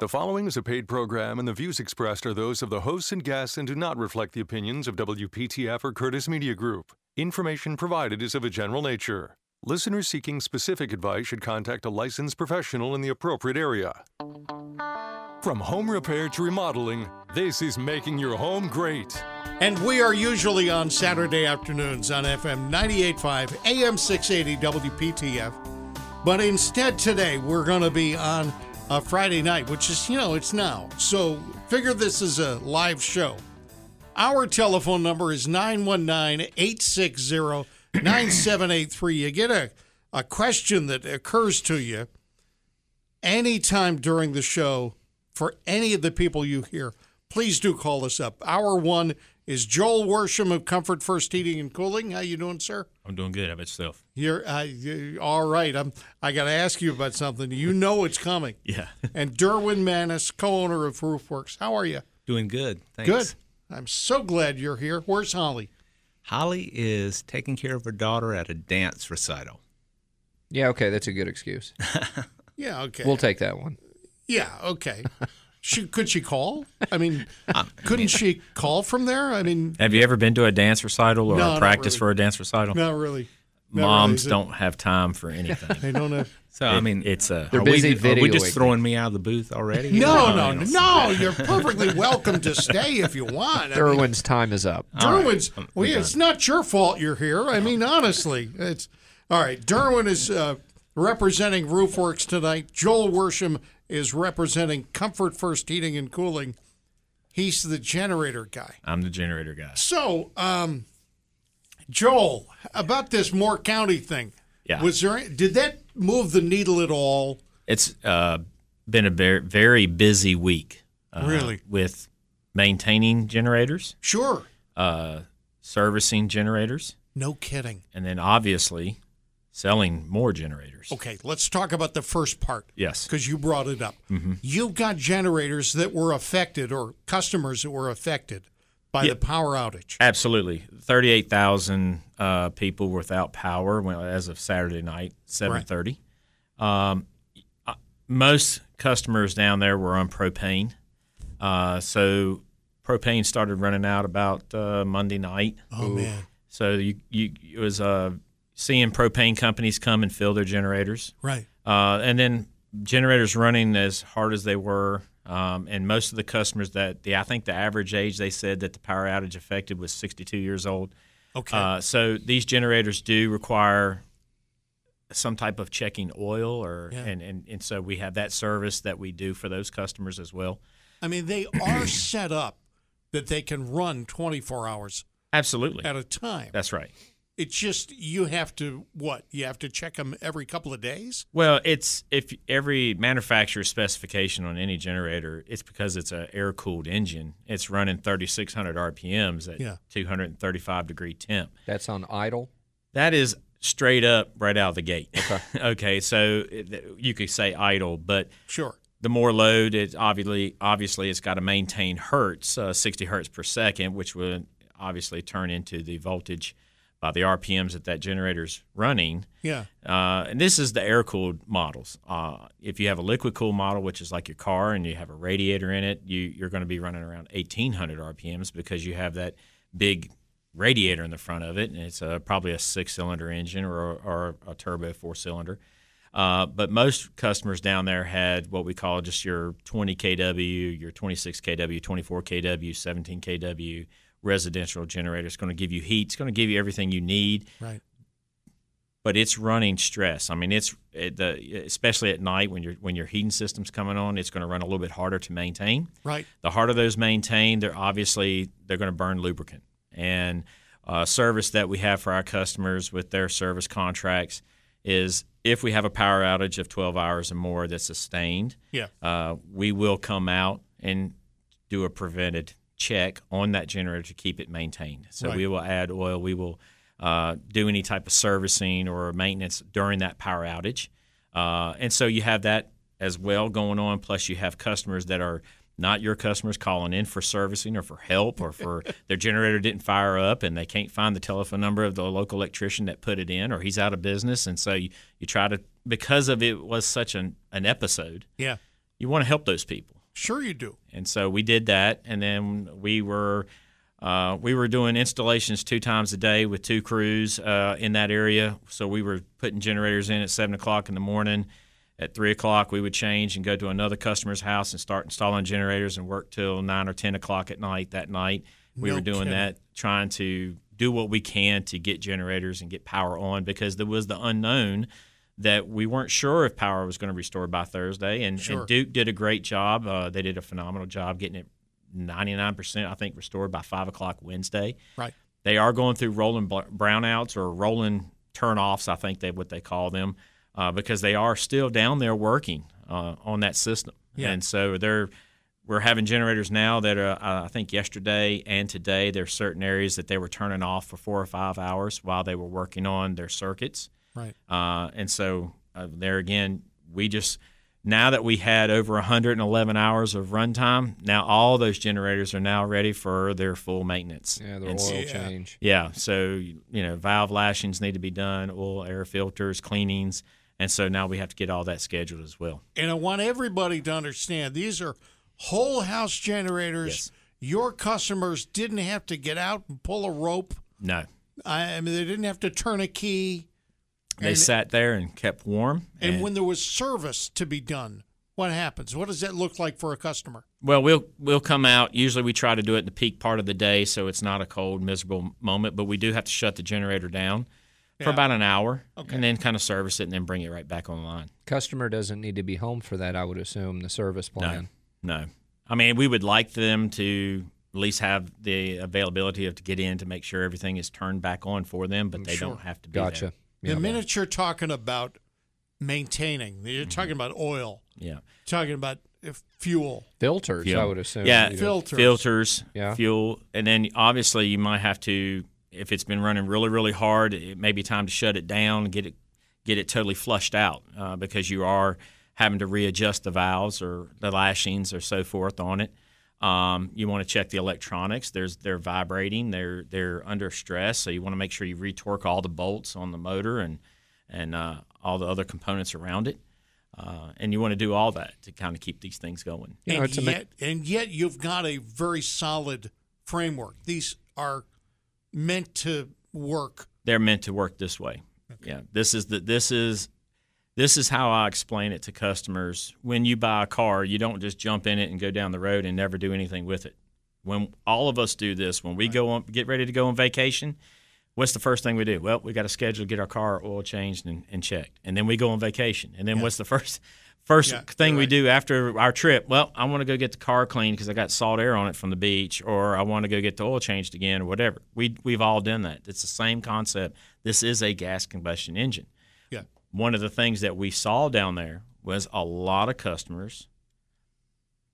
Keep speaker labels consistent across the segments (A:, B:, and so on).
A: The following is a paid program, and the views expressed are those of the hosts and guests and do not reflect the opinions of WPTF or Curtis Media Group. Information provided is of a general nature. Listeners seeking specific advice should contact a licensed professional in the appropriate area. From home repair to remodeling, this is making your home great.
B: And we are usually on Saturday afternoons on FM 98.5, AM 680 WPTF. But instead today, we're going to be on a Friday night, which is, you know, it's now. So figure this is a live show. Our telephone number is 919 860 9783. You get a, a question that occurs to you anytime during the show for any of the people you hear, please do call us up. Hour one is Joel Worsham of Comfort First Heating and Cooling. How you doing, sir?
C: I'm doing good. How about yourself?
B: You're uh, you, all right. I'm. I got to ask you about something. You know it's coming.
C: Yeah.
B: and Derwin Maness, co-owner of Roofwerks. How are you?
C: Doing good. Thanks.
B: Good. I'm so glad you're here. Where's Holly?
C: Holly is taking care of her daughter at a dance recital.
D: Yeah, okay, that's a good excuse.
B: Yeah. Okay.
D: We'll take that one.
B: yeah. Okay. she could she call? I mean, couldn't she call from there? I mean,
C: Have you ever been to a dance recital or
B: No,
C: a practice
B: really.
C: for a dance recital?
B: not really. Not
C: Moms
B: really.
C: don't have time for anything.
B: They don't have.
C: So I mean, it's a.
D: They're
C: are
D: busy
C: we, Are we just
D: videoing.
C: throwing me out of the booth already?
B: No,
C: I
B: no, no. You're perfectly welcome to stay if you want. I mean,
D: Derwin's time is up.
B: Derwin's.
C: I'm-
B: well,
C: I'm
B: it's not your fault you're here. I mean, honestly, it's all right. Derwin is uh, representing Roofwerks tonight. Joel Worsham is representing Comfort First Heating and Cooling. He's the generator guy.
C: I'm the generator guy.
B: So, um, Joel, about this Moore County thing.
C: Yeah.
B: Was there? Did that move the needle at all?
C: It's uh, been a very, very busy week. Uh,
B: Really?
C: With maintaining generators,
B: Sure.
C: uh, servicing generators,
B: No kidding.
C: and then obviously selling more generators.
B: Okay, let's talk about the first part.
C: Yes.
B: because you brought it up.
C: Mm-hmm.
B: You've got generators that were affected or customers that were affected by
C: Yeah.
B: the power outage.
C: Absolutely, thirty-eight thousand uh, people without power when, as of Saturday night, seven thirty. Um, uh, most customers down there were on propane, uh, so propane started running out about uh, Monday night.
B: Oh man,
C: So you, you it was uh, seeing propane companies come and fill their generators.
B: right?
C: Uh, and then generators running as hard as they were, um, and most of the customers that the I think the average age they said that the power outage affected was 62 years old.
B: Okay,
C: Uh, so these generators do require some type of checking oil, or
B: Yeah.
C: and, and and so we have that service that we do for those customers as well.
B: I mean they are set up that they can run 24 hours
C: Absolutely,
B: at a time.
C: that's right.
B: It's just you have to what? You have to check them every couple of days.
C: Well, it's if every manufacturer's specification on any generator, it's because it's an air cooled engine. It's running 3,600 RPMs at
B: Yeah.
C: 235 degree temp.
D: That's on idle.
C: That is straight up right out of the gate. Okay. okay, so it- you could say idle, but
B: Sure.
C: the more load, it obviously obviously it's got to maintain hertz, uh, 60 hertz per second, which would obviously turn into the voltage by the RPMs that that generator's running.
B: Yeah.
C: Uh, and this is the air cooled models. Uh, if you have a liquid cooled model, which is like your car, and you have a radiator in it, you, you're going to be running around 1800 RPMs because you have that big radiator in the front of it, and it's uh probably a six cylinder engine or, or a turbo four cylinder. Uh, but most customers down there had what we call just your 20 kW, your 26 kW, 24 kW, 17 kW residential generator. It's going to give you heat. It's going to give you everything you need
B: Right.
C: but it's running stress. I mean, it's it, the especially at night when your when your heating system's coming on, it's going to run a little bit harder to maintain.
B: Right.
C: The harder those maintain, they're obviously they're going to burn lubricant. And uh, service that we have for our customers with their service contracts is if we have a power outage of 12 hours or more that's sustained,
B: Yeah.
C: uh, we will come out and do a prevented check on that generator to keep it maintained. So
B: Right.
C: we will add oil. We will uh, do any type of servicing or maintenance during that power outage. Uh, and so you have that as well going on. Plus, you have customers that are not your customers calling in for servicing or for help or for their generator didn't fire up and they can't find the telephone number of the local electrician that put it in or he's out of business. And so you, you try to, because of it was such an, an episode,
B: Yeah.
C: you want to help those people.
B: Sure, you do.
C: And so we did that, and then we were uh, we were doing installations two times a day with two crews uh, in that area. So we were putting generators in at seven o'clock in the morning. At three o'clock, we would change and go to another customer's house and start installing generators and work till nine or ten o'clock at night. That night, we
B: No
C: were doing
B: kidding.
C: that, trying to do what we can to get generators and get power on because there was the unknown that we weren't sure if power was going to restore by Thursday. And,
B: Sure.
C: and Duke did a great job. Uh, they did a phenomenal job getting it 99%, I think, restored by 5 o'clock Wednesday.
B: Right.
C: They are going through rolling brownouts or rolling turnoffs, I think they what they call them, uh, because they are still down there working uh, on that system.
B: Yeah.
C: And so they're we're having generators now that are, uh, I think yesterday and today, there are certain areas that they were turning off for four or five hours while they were working on their circuits.
B: Right.
C: Uh, and so uh, there again, we just now that we had over 111 hours of runtime, now all those generators are now ready for their full maintenance.
D: Yeah, the
C: And
D: oil
C: so-
D: change.
C: yeah, so you know, valve lashings need to be done, oil, air filters, cleanings, and so now we have to get all that scheduled as well.
B: And I want everybody to understand these are whole house generators.
C: Yes.
B: Your customers didn't have to get out and pull a rope.
C: No,
B: I I mean, they didn't have to turn a key.
C: They
B: And-
C: sat there and kept warm.
B: And when there was service to be done, what happens? What does that look like for a customer?
C: Well, we'll we'll come out. Usually, we try to do it in the peak part of the day, so it's not a cold, miserable moment. But we do have to shut the generator down for about an hour,
B: Okay.
C: and then kind of service it, and then bring it right back online.
D: Customer doesn't need to be home for that, I would assume, the service plan.
C: No, no. I mean we would like them to at least have the availability of to get in to make sure everything is turned back on for them, but mm, they
B: Sure.
C: don't have to be
D: Gotcha.
B: The
D: Yeah.
B: minute you're talking about maintaining, you're
C: Mm-hmm.
B: talking about oil,
C: Yeah.
B: talking about uh, fuel.
D: Filters, I would assume.
C: Yeah,
D: You-
B: Filters.
C: filters,
D: Yeah.
C: fuel, and then obviously you might have to, if it's been running really, really hard, it may be time to shut it down and get it get it totally flushed out uh, because you are having to readjust the valves or the lashings or so forth on it. Um, you want to check the electronics. There's they're vibrating. They're they're under stress, so you want to make sure you retorque all the bolts on the motor and and uh, all the other components around it. Uh, and you want to do all that to kind of keep these things going.
D: You know,
B: and,
D: it's a ma-
B: yet, and yet you've got a very solid framework. These are meant to work.
C: they're meant to work this way. Yeah, this is the this is this is how I explain it to customers. When you buy a car, you don't just jump in it and go down the road and never do anything with it. When all of us do this, when we go on get ready to go on vacation, what's the first thing we do? Well, we got to schedule to get our car oil changed and, and checked, and then we go on vacation. And then what's the first first
B: Yeah,
C: thing
B: you're
C: we do after our trip? Well, I want to go get the car cleaned because I got salt air on it from the beach, or I want to go get the oil changed again, or whatever. We we've all done that. It's the same concept. This is a gas combustion engine. One of the things that we saw down there was a lot of customers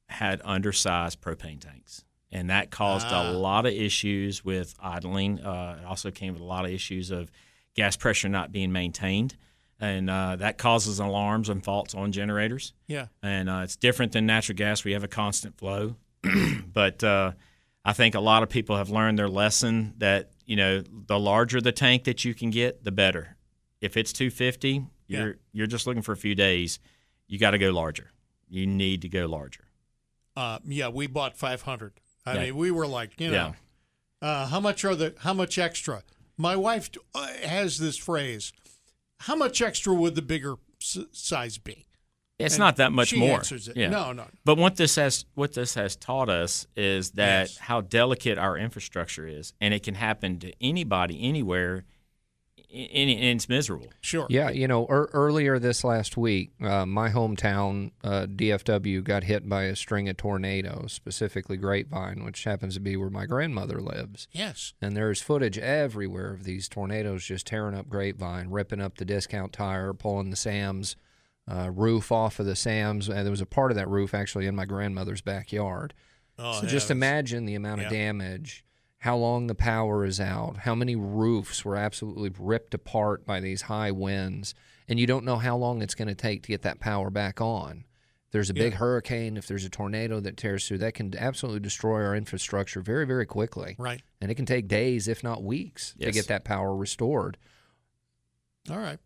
C: had undersized propane tanks. And that caused
B: Ah.
C: a lot of issues with idling. Uh, it also came with a lot of issues of gas pressure not being maintained. And uh, that causes alarms and faults on generators.
B: Yeah.
C: And uh, it's different than natural gas. We have a constant flow. but uh, I think a lot of people have learned their lesson that, you know, the larger the tank that you can get, the better. If it's 250,
B: Yeah.
C: you're, you're just looking for a few days. You got to go larger. You need to go larger.
B: Uh, yeah, we bought 500. I
C: Yeah.
B: mean, we were like, you know, uh, how much are the how much extra? My wife uh, has this phrase: "How much extra would the bigger s- size be?"
C: It's
B: And
C: not that much
B: she
C: more.
B: answers it.
C: Yeah.
B: No, no.
C: But what this has what this has taught us is that
B: Yes.
C: how delicate our infrastructure is, and it can happen to anybody, anywhere, and and it's miserable.
B: Sure.
D: Yeah, you know, er, earlier this last week, uh, my hometown, uh, DFW, got hit by a string of tornadoes, specifically Grapevine, which happens to be where my grandmother lives.
B: Yes.
D: And there's footage everywhere of these tornadoes just tearing up Grapevine, ripping up the discount tire, pulling the Sam's uh, roof off of the Sam's. And there was a part of that roof actually in my grandmother's backyard.
B: Oh,
D: so just imagine the amount of damage, how long the power is out, how many roofs were absolutely ripped apart by these high winds, and you don't know how long it's going to take to get that power back on. If there's a big
B: Yeah.
D: hurricane, if there's a tornado that tears through, that can absolutely destroy our infrastructure very, very quickly.
B: Right.
D: And it can take days, if not weeks, to get that power restored.
B: All right.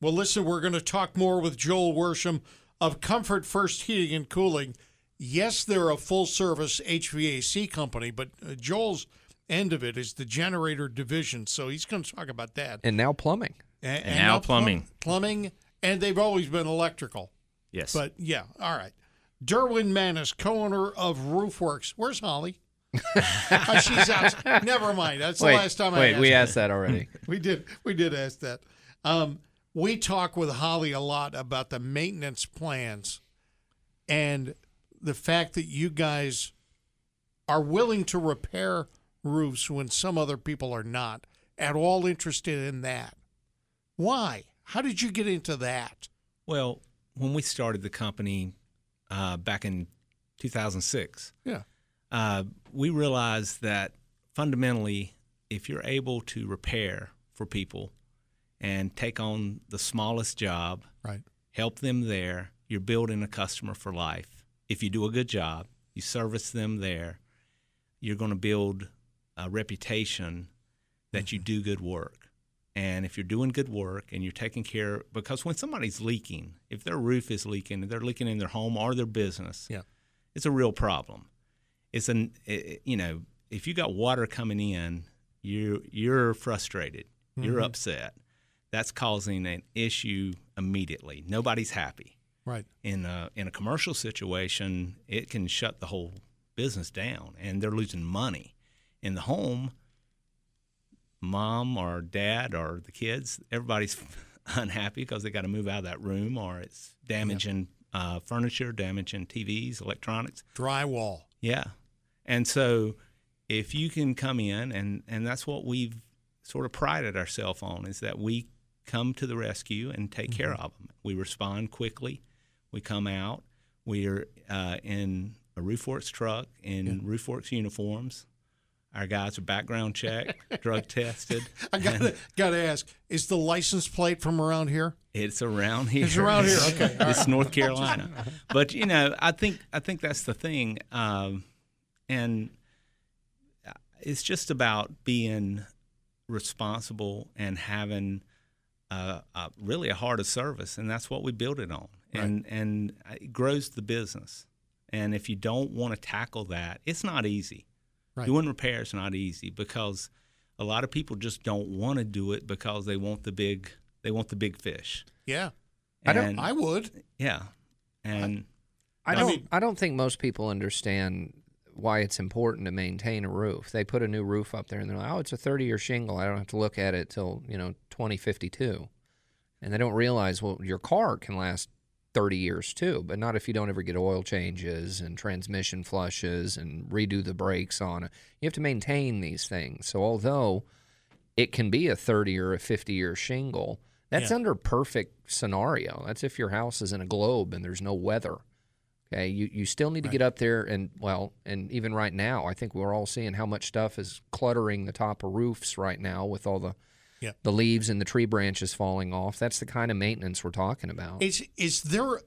B: Well, listen, we're going to talk more with Joel Worsham of Comfort First Heating and Cooling. Yes, they're a full service HVAC company, but uh, Joel's end of it is the generator division. So he's going to talk about that.
D: And now plumbing.
B: A-
C: And now
B: plum-
C: plumbing.
B: plumbing, and they've always been electrical.
C: Yes.
B: But yeah, all right. Derwin Maness, co-owner of Roofwerks. Where's Holly? Oh, she's out. Never mind. That's the last time I
D: wait,
B: asked.
D: we asked that already.
B: We did. We did ask that. Um, we talk with Holly a lot about the maintenance plans and the fact that you guys are willing to repair roofs when some other people are not at all interested in that. Why? How did you get into that?
E: Well, when we started the company uh, back in 2006,
B: Yeah.
E: uh, we realized that fundamentally, if you're able to repair for people and take on the smallest job,
B: Right.
E: help them there, you're building a customer for life. If you do a good job, you service them there, you're going to build a reputation that you mm-hmm. do good work. And if you're doing good work and you're taking care, because when somebody's leaking, if their roof is leaking, they're leaking in their home or their business,
B: Yeah.
E: it's a real problem. It's an, it, you know, if you got water coming in, you you're frustrated, you're mm-hmm. upset. That's causing an issue immediately. Nobody's happy.
B: Right.
E: In a in a commercial situation, it can shut the whole business down, and they're losing money. In the home, mom or dad or the kids, everybody's unhappy because they got to move out of that room, or it's damaging uh, furniture, damaging TVs, electronics.
B: Drywall.
E: Yeah. And so if you can come in and and that's what we've sort of prided ourselves on is that we come to the rescue and take care of them. We respond quickly. We come out. We're uh, in a Roofwerks truck in Roofwerks uniforms. Our guys are background checked, drug tested.
B: I gotta gotta ask: Is the license plate from around here?
E: It's around here.
B: It's around here, okay.
E: it's North Carolina. But you know, I think I think that's the thing, um, and it's just about being responsible and having uh, uh, really a heart of service, and that's what we build it on, and and it grows the business. And if you don't want to tackle that, it's not easy.
B: Right.
E: Doing repair is not easy because a lot of people just don't want to do it because they want the big they want the big fish.
B: Yeah,
D: I don't-
B: I would.
E: yeah, and
D: I
B: I
D: don't.
B: mean-
D: I don't think most people understand why it's important to maintain a roof. They put a new roof up there and they're like, "Oh, it's a 30-year shingle. I don't have to look at it till you know 2052," and they don't realize well, your car can last 30 years too, but not if you don't ever get oil changes and transmission flushes and redo the brakes on it. You have to maintain these things. So although it can be a 30 or a 50 year shingle, that's
B: Yeah.
D: under perfect scenario. That's if your house is in a globe and there's no weather. Okay, you, you still need to get up there and well, and even right now, I think we're all seeing how much stuff is cluttering the top of roofs right now with all the
B: Yeah.
D: the leaves and the tree branches falling off. That's the kind of maintenance we're talking about.
B: Is is there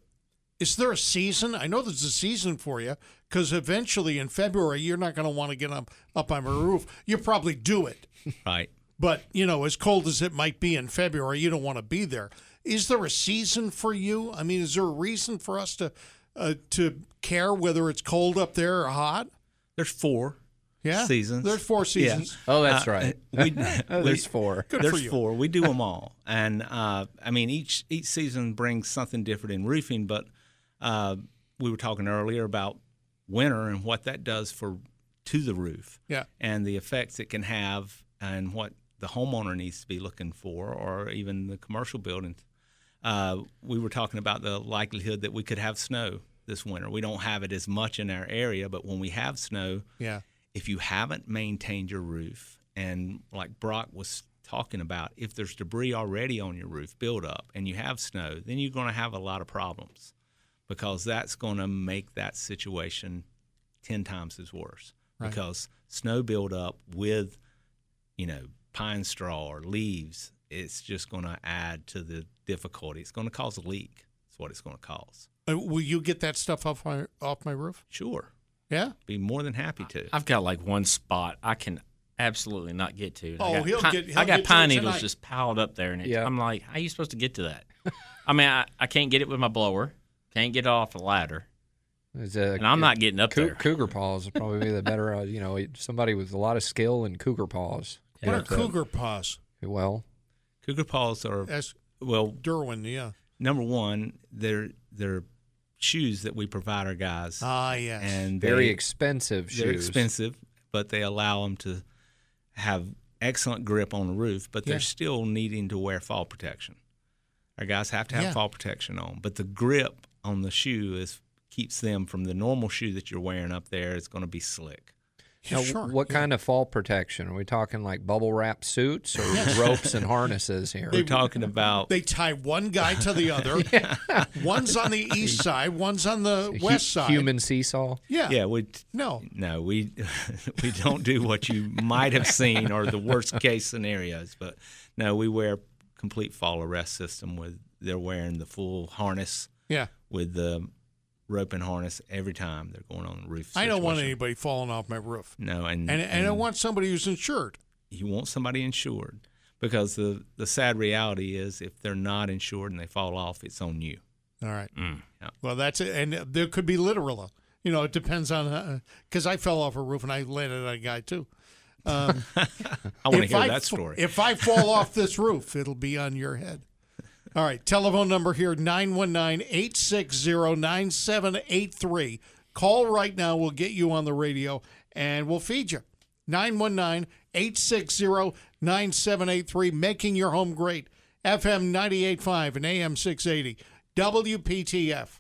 B: is there a season? I know there's a season for you because eventually in February you're not going to want to get up up on my roof. You probably do it,
E: right.
B: but you know, as cold as it might be in February, you don't want to be there. Is there a season for you? I mean, is there a reason for us to uh, to care whether it's cold up there or hot?
E: There's four
B: Yeah,
E: seasons.
B: There's four
E: Yeah.
B: seasons.
D: oh, that's
E: Uh,
D: right.
E: we- we-
D: there's four.
B: Good for
E: There's
B: you.
E: four. We do them all, and uh, I mean each each season brings something different in roofing. But uh, we were talking earlier about winter and what that does for to the roof,
B: Yeah.
E: and the effects it can have, and what the homeowner needs to be looking for, or even the commercial buildings. Uh, we were talking about the likelihood that we could have snow this winter. We don't have it as much in our area, but when we have snow,
B: Yeah.
E: If you haven't maintained your roof, and like Brock was talking about, if there's debris already on your roof build up and you have snow, then you're going to have a lot of problems because that's going to make that situation 10 times as worse
B: Right.
E: because snow build up with, you know, pine straw or leaves, it's just going to add to the difficulty. It's going to cause a leak. That's what it's going to cause.
B: Uh, will you get that stuff off my off my roof?
E: Sure.
B: Yeah.
E: Be more than happy to.
C: I've got like one spot I can absolutely not get to. And I
B: Oh,
C: got
B: he'll
C: pi-
B: get- he'll
C: I got
B: get
C: pine
B: it
C: needles just piled up there, and it,
D: Yeah.
C: I'm like, how are you supposed to get to that? I mean, I, I can't get it with my blower Can't get it off the ladder,
D: It's a-
C: and I'm not getting up
D: Cou-
C: there.
D: cougar paws would probably be the better. Uh, you know, somebody with a lot of skill in cougar paws.
B: What are
D: Get up
B: cougar paws?
D: Well,
E: Cougar paws are
B: As
E: well.
B: Derwin, yeah.
E: Number one, they're they're shoes that we provide our guys,
B: Ah, yes.
E: and
D: very
E: they-
D: expensive
E: They're
D: shoes.
E: expensive, but they allow them to have excellent grip on the roof, but they're
B: Yeah.
E: still needing to wear fall protection. Our guys have to have
B: Yeah.
E: fall protection on, but the grip on the shoe is keeps them from the normal shoe that you're wearing up there. It's going to be slick.
B: Yeah,
D: Now,
B: sure.
D: What
B: yeah.
D: kind of fall protection? Are we talking like bubble wrap suits or ropes and harnesses here?
E: We're talking about
B: They tie one guy to the other. One's on the east side, one's on the
D: Hu-
B: west side.
D: Human seesaw.
B: Yeah.
E: yeah, we
B: No.
E: no we we don't do what you might have seen or the worst case scenarios, but no, we wear complete fall arrest system with they're wearing the full harness
B: Yeah.
E: with the rope and harness every time they're going on the roof.
B: I don't want anybody falling off my roof.
E: No, and
B: And, and I want somebody who's insured.
E: you want somebody insured because the the sad reality is if they're not insured and they fall off, it's on you.
B: All right.
E: Mm, Yeah.
B: Well, that's it. And there could be literal. You know, it depends on because I fell off a roof and I landed on a guy too. Um,
E: I want to hear
B: I
E: that story.
B: If I fall off this roof, it'll be on your head. All right. Telephone number here 919 860 9783. Call right now. We'll get you on the radio and we'll feed you. 919 860 9783. Making your home great. FM 985 and AM 680. WPTF.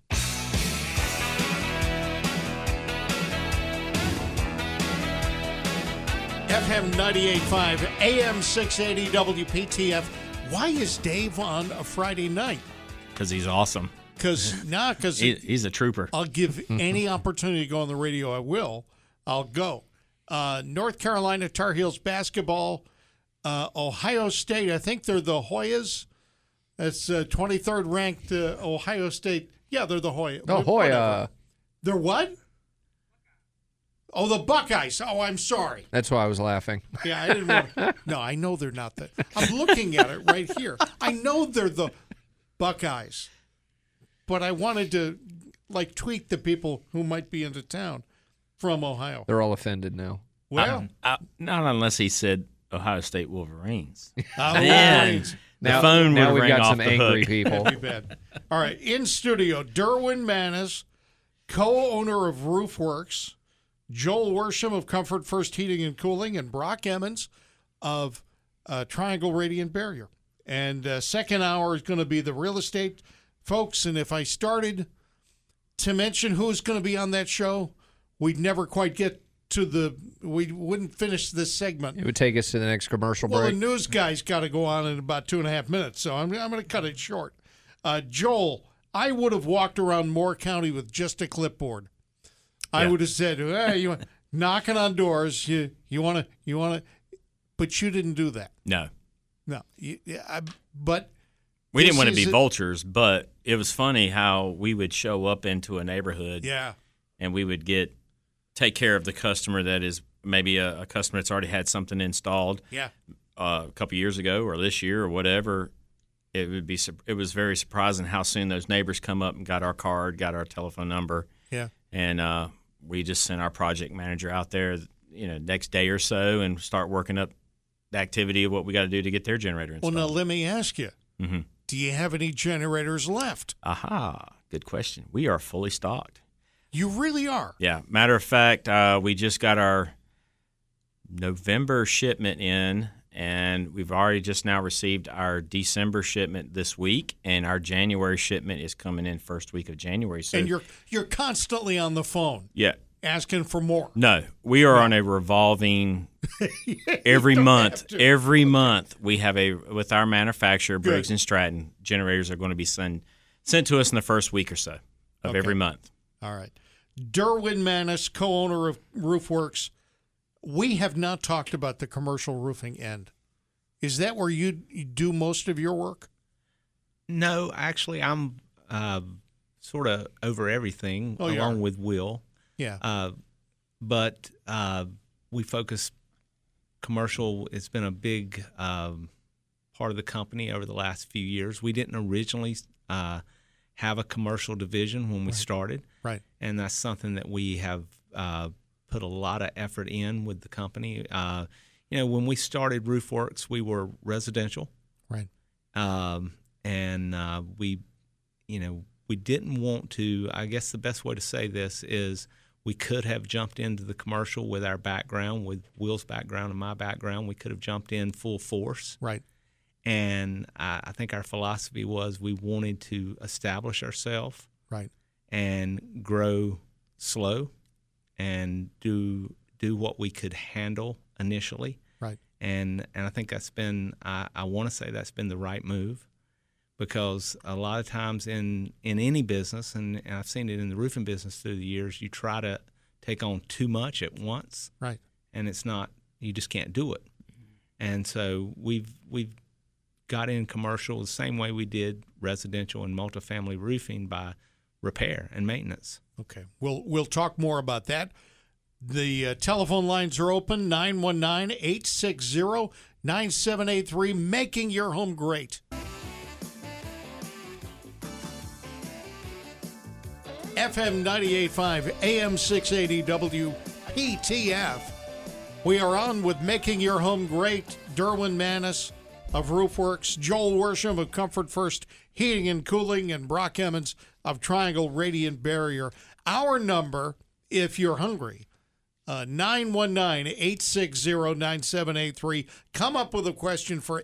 B: FM 98.5, AM 680 WPTF. Why is Dave on a Friday night?
C: because he's awesome.
B: Because nah, because
C: He, he's a trooper.
B: I'll give any opportunity to go on the radio. I will. I'll go. Uh, North Carolina Tar Heels basketball. Uh, Ohio State. I think they're the Hoyas. That's uh, 23rd ranked uh, Ohio State. Yeah, they're the Hoya.
D: Oh,
B: Whatever. They're what? Oh, the Buckeyes. Oh, I'm sorry.
D: That's why I was laughing.
B: Yeah, I didn't want. No, I know they're not that. I'm looking at it right here. I know they're the Buckeyes, but I wanted to like tweak the people who might be into town from Ohio.
D: They're all offended now.
B: Well,
C: Uh, not unless he said Ohio State Wolverines.
B: uh,
C: Man,
B: Wolverines.
C: the
D: now,
C: phone
D: now we've
C: ring
D: got
C: off
D: some
C: the
D: angry
C: hook.
D: people.
B: Bad. All right, in studio, Derwin Maness, co-owner of Roofwerks, Joel Worsham of Comfort First Heating and Cooling, and Brock Emmons of uh, Triangle Radiant Barrier. And uh, second hour is going to be the real estate folks. And if I started to mention who's going to be on that show, we'd never quite get to the. We wouldn't finish this segment.
D: It would take us to the next commercial
B: Well,
D: break.
B: the news guy's got to go on in about two and a half minutes, so I'm, I'm going to cut it short. Uh, Joel, I would have walked around Moore County with just a clipboard. I
C: Yeah.
B: would have said, "Hey, you knocking on doors? You you want to you want to?" But you didn't do that.
C: No,
B: No, you, yeah, I, but
C: we didn't want to be
B: a-
C: vultures, but it was funny how we would show up into a neighborhood
B: yeah,
C: and we would get take care of the customer that is maybe a, a customer that's already had something installed
B: yeah,
C: uh, a couple years ago or this year or whatever. It would be it was very surprising how soon those neighbors come up and got our card, got our telephone number,
B: yeah.
C: and uh, we just sent our project manager out there, you know, next day or so, and start working up the activity of what we got to do to get their generator installed.
B: Well, now let me ask you:
C: hmm
B: Do you have any generators left?
C: Aha, good question. We are fully stocked.
B: You really are.
C: Yeah. Matter of fact, uh, we just got our November shipment in, and we've already just now received our December shipment this week, and our January shipment is coming in first week of January. So,
B: and you're you're constantly on the phone
C: yeah.
B: asking for more.
C: No, we are on a revolving. every month, every month we have a with our manufacturer Briggs
B: Good.
C: and Stratton. Generators are going to be sent sent to us in the first week or so of
B: Okay.
C: every month.
B: All right. Derwin Maness, co owner of Roofwerks. We have not talked about the commercial roofing end. Is that where you, you do most of your work?
E: No, actually, I'm uh, sort of over everything
B: Oh,
E: along with Will.
B: Yeah.
E: Uh, but uh, we focus commercial. It's been a big um, part of the company over the last few years. We didn't originally uh, have a commercial division when we started,
B: Right.
E: and that's something that we have uh, put a lot of effort in with the company. Uh, you know, when we started Roofwerks, we were residential,
B: Right.
E: um, and uh, we, you know, we didn't want to. I guess the best way to say this is we could have jumped into the commercial with our background, with Will's background and my background. We could have jumped in full force.
B: Right.
E: And I, I think our philosophy was we wanted to establish ourselves
B: Right.
E: and grow slow and do do what we could handle initially.
B: Right.
E: And and I think that's been I, I want to say that's been the right move because a lot of times in in any business and, and I've seen it in the roofing business through the years, you try to take on too much at once
B: Right.
E: and it's not you just can't do it. And so we've we've got in commercial the same way we did residential and multifamily roofing by repair and maintenance.
B: Okay. We'll we'll talk more about that. The uh, telephone lines are open 919-860-9783 making your home great. FM 98.5 AM 680 WPTF. We are on with Making Your Home Great. Derwin Maness of Roofwerks, Joel Worsham of Comfort First Heating and Cooling, and Brock Emmons of Triangle Radiant Barrier. Our number, if you're hungry, uh, 919 860 9783. Come up with a question for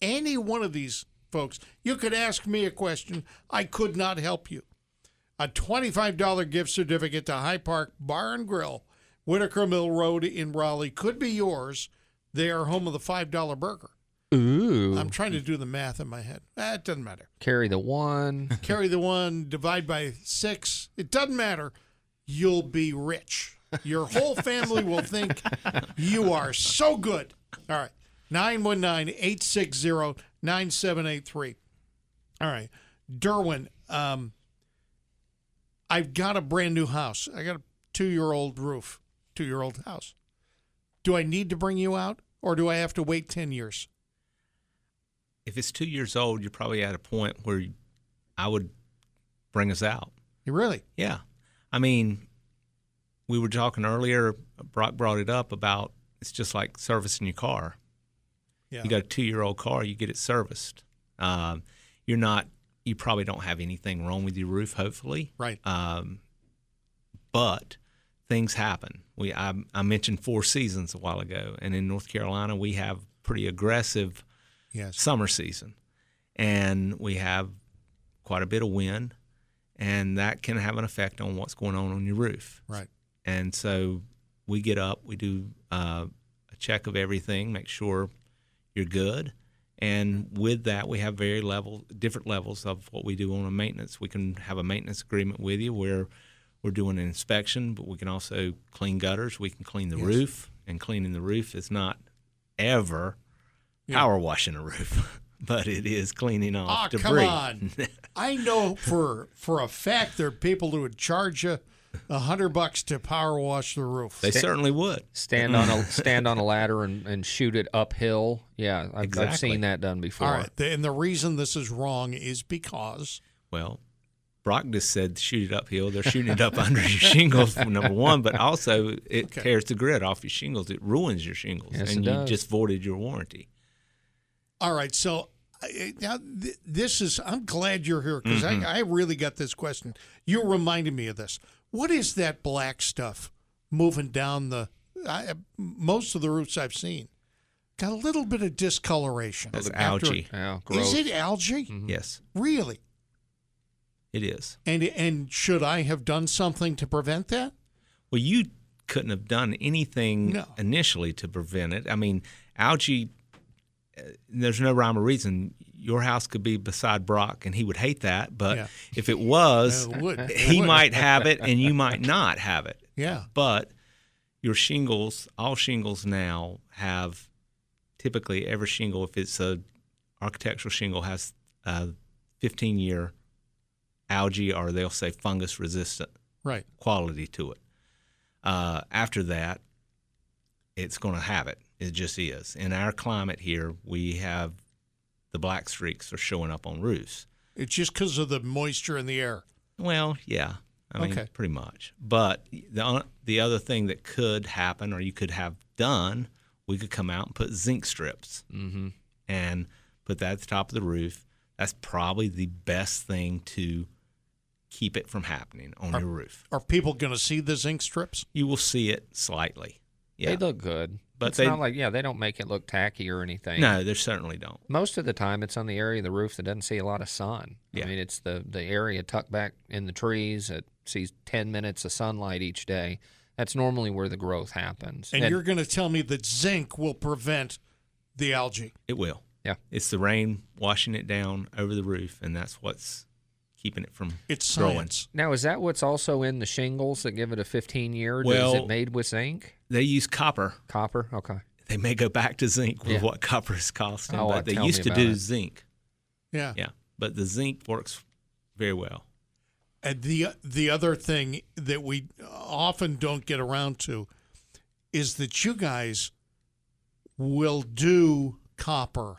B: any one of these folks. You could ask me a question, I could not help you. A $25 gift certificate to High Park Bar and Grill, Whitaker Mill Road in Raleigh could be yours. They are home of the $5 burger.
D: Ooh.
B: I'm trying to do the math in my head. Ah, it doesn't matter.
D: Carry the one.
B: Carry the one, divide by six. It doesn't matter. You'll be rich. Your whole family will think you are so good. All right. 919 860 9783. All right. Derwin, um, I've got a brand new house. I got a two year old roof, two year old house. Do I need to bring you out or do I have to wait 10 years?
E: If it's two years old, you're probably at a point where I would bring us out.
B: You really?
E: Yeah. I mean, we were talking earlier, Brock brought it up about it's just like servicing your car.
B: Yeah.
E: You got a two year old car, you get it serviced. Um, you're not, you probably don't have anything wrong with your roof, hopefully.
B: Right.
E: Um, but things happen. We I, I mentioned four seasons a while ago, and in North Carolina we have pretty aggressive
B: Yes.
E: summer season, and we have quite a bit of wind, and that can have an effect on what's going on on your roof.
B: Right.
E: And so we get up, we do uh, a check of everything, make sure you're good. And with that, we have very level, different levels of what we do on a maintenance. We can have a maintenance agreement with you where we're doing an inspection, but we can also clean gutters. We can clean the
B: Yes.
E: roof, and cleaning the roof is not ever power washing a roof, but it is cleaning off
B: Ah,
E: debris.
B: come on. I know for for a fact there are people who would charge you a hundred bucks to power wash the roof.
E: They certainly would.
D: Stand on a stand on a ladder and, and shoot it uphill. Yeah, I've, I've seen that done before.
B: All right. And the reason this is wrong is because
E: Well, Brock just said shoot it uphill. They're shooting it up under your shingles, number one, but also it
B: Okay.
E: tears the grit off your shingles. It ruins your shingles,
D: Yes,
E: and
D: it
E: you
D: does.
E: just voided your warranty.
B: All right. So now th- this is. I'm glad you're here because
E: Mm-hmm.
B: I, I really got this question. You reminded me of this. What is that black stuff moving down the? I, most of the roofs I've seen got a little bit of discoloration.
E: That's
B: after-
E: algae.
D: Yeah,
B: Is it algae?
E: Yes,
B: Really?
E: it is.
B: And and should I have done something to prevent that?
E: Well, you couldn't have done anything
B: No.
E: initially to prevent it. I mean, algae. Uh, There's no rhyme or reason. Your house could be beside Brock, and he would hate that. But
B: Yeah.
E: if it was,
B: it. It
E: he
B: would.
E: might have it, and you might not have it.
B: Yeah.
E: But your shingles, all shingles now have typically every shingle, if it's a architectural shingle, has a 15 year algae or they'll say fungus resistant
B: Right.
E: quality to it. Uh, after that, it's going to have it. It just is. In our climate here, we have the black streaks are showing up on roofs.
B: It's just because of the moisture in the air.
E: Well, yeah. I mean,
B: Okay.
E: pretty much. But the the other thing that could happen, or you could have done, we could come out and put zinc strips
D: Mm-hmm.
E: and put that at the top of the roof. That's probably the best thing to keep it from happening on your roof.
B: Are people going to see the zinc strips?
E: You will see it slightly. Yeah.
D: They look good,
E: But
D: it's
E: they-
D: not like yeah, they don't make it look tacky or anything.
E: no, they certainly don't.
D: Most of the time, it's on the area of the roof that doesn't see a lot of sun.
E: Yeah.
D: I mean, it's the the area tucked back in the trees that sees ten minutes of sunlight each day. That's normally where the growth happens.
B: And you're going to tell me that zinc will prevent the algae.
E: It will.
D: Yeah.
E: It's the rain washing it down over the roof, and that's what's keeping it from
B: It's
E: growing.
B: science.
D: now is that what's also in the shingles that give it a 15 year? is it made with zinc,
E: They use copper.
D: copper? Okay.
E: They may go back to zinc with
D: Yeah.
E: what copper is costing,
D: Oh,
E: but they
D: tell me
E: used to do
D: it.
E: zinc.
B: Yeah.
E: Yeah, but the zinc works very well.
B: And the the other thing that we often don't get around to is that you guys will do copper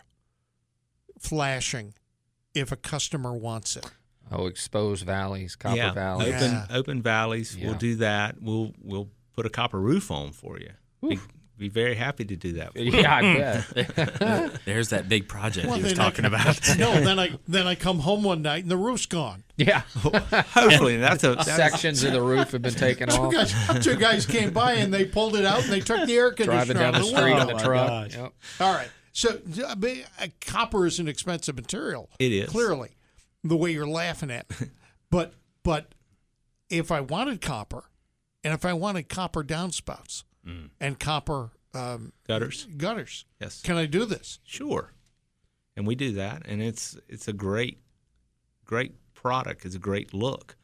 B: flashing if a customer wants it.
D: Oh, exposed valleys, copper
E: yeah,
D: valleys.
E: open
B: Yeah.
E: open valleys.
D: Yeah.
E: We'll do that. We'll we'll put a copper roof on for you. Be, be very happy to do that. For you.
D: Yeah, I bet.
C: There's that big project
B: Well,
C: he was
B: then I-
C: talking about.
B: no, then I then I come home one night and the roof's gone.
D: yeah.
E: Hopefully, that's a that's,
D: Sections of the roof have been taken
B: Two
D: off.
B: guys, two guys came by and they pulled it out and they took the air conditioner
D: Driving down
B: out
D: the
B: of
D: street
B: window.
D: in the truck. Yep.
B: All right. So I mean, uh, copper is an expensive material.
E: It is.
B: clearly the way you're laughing at. me. but but if I wanted copper, and if I wanted copper downspouts and copper um,
E: gutters.
B: gutters,
E: Yes,
B: can I do this?
E: sure. And we do that, and it's it's a great great product. It's a great look,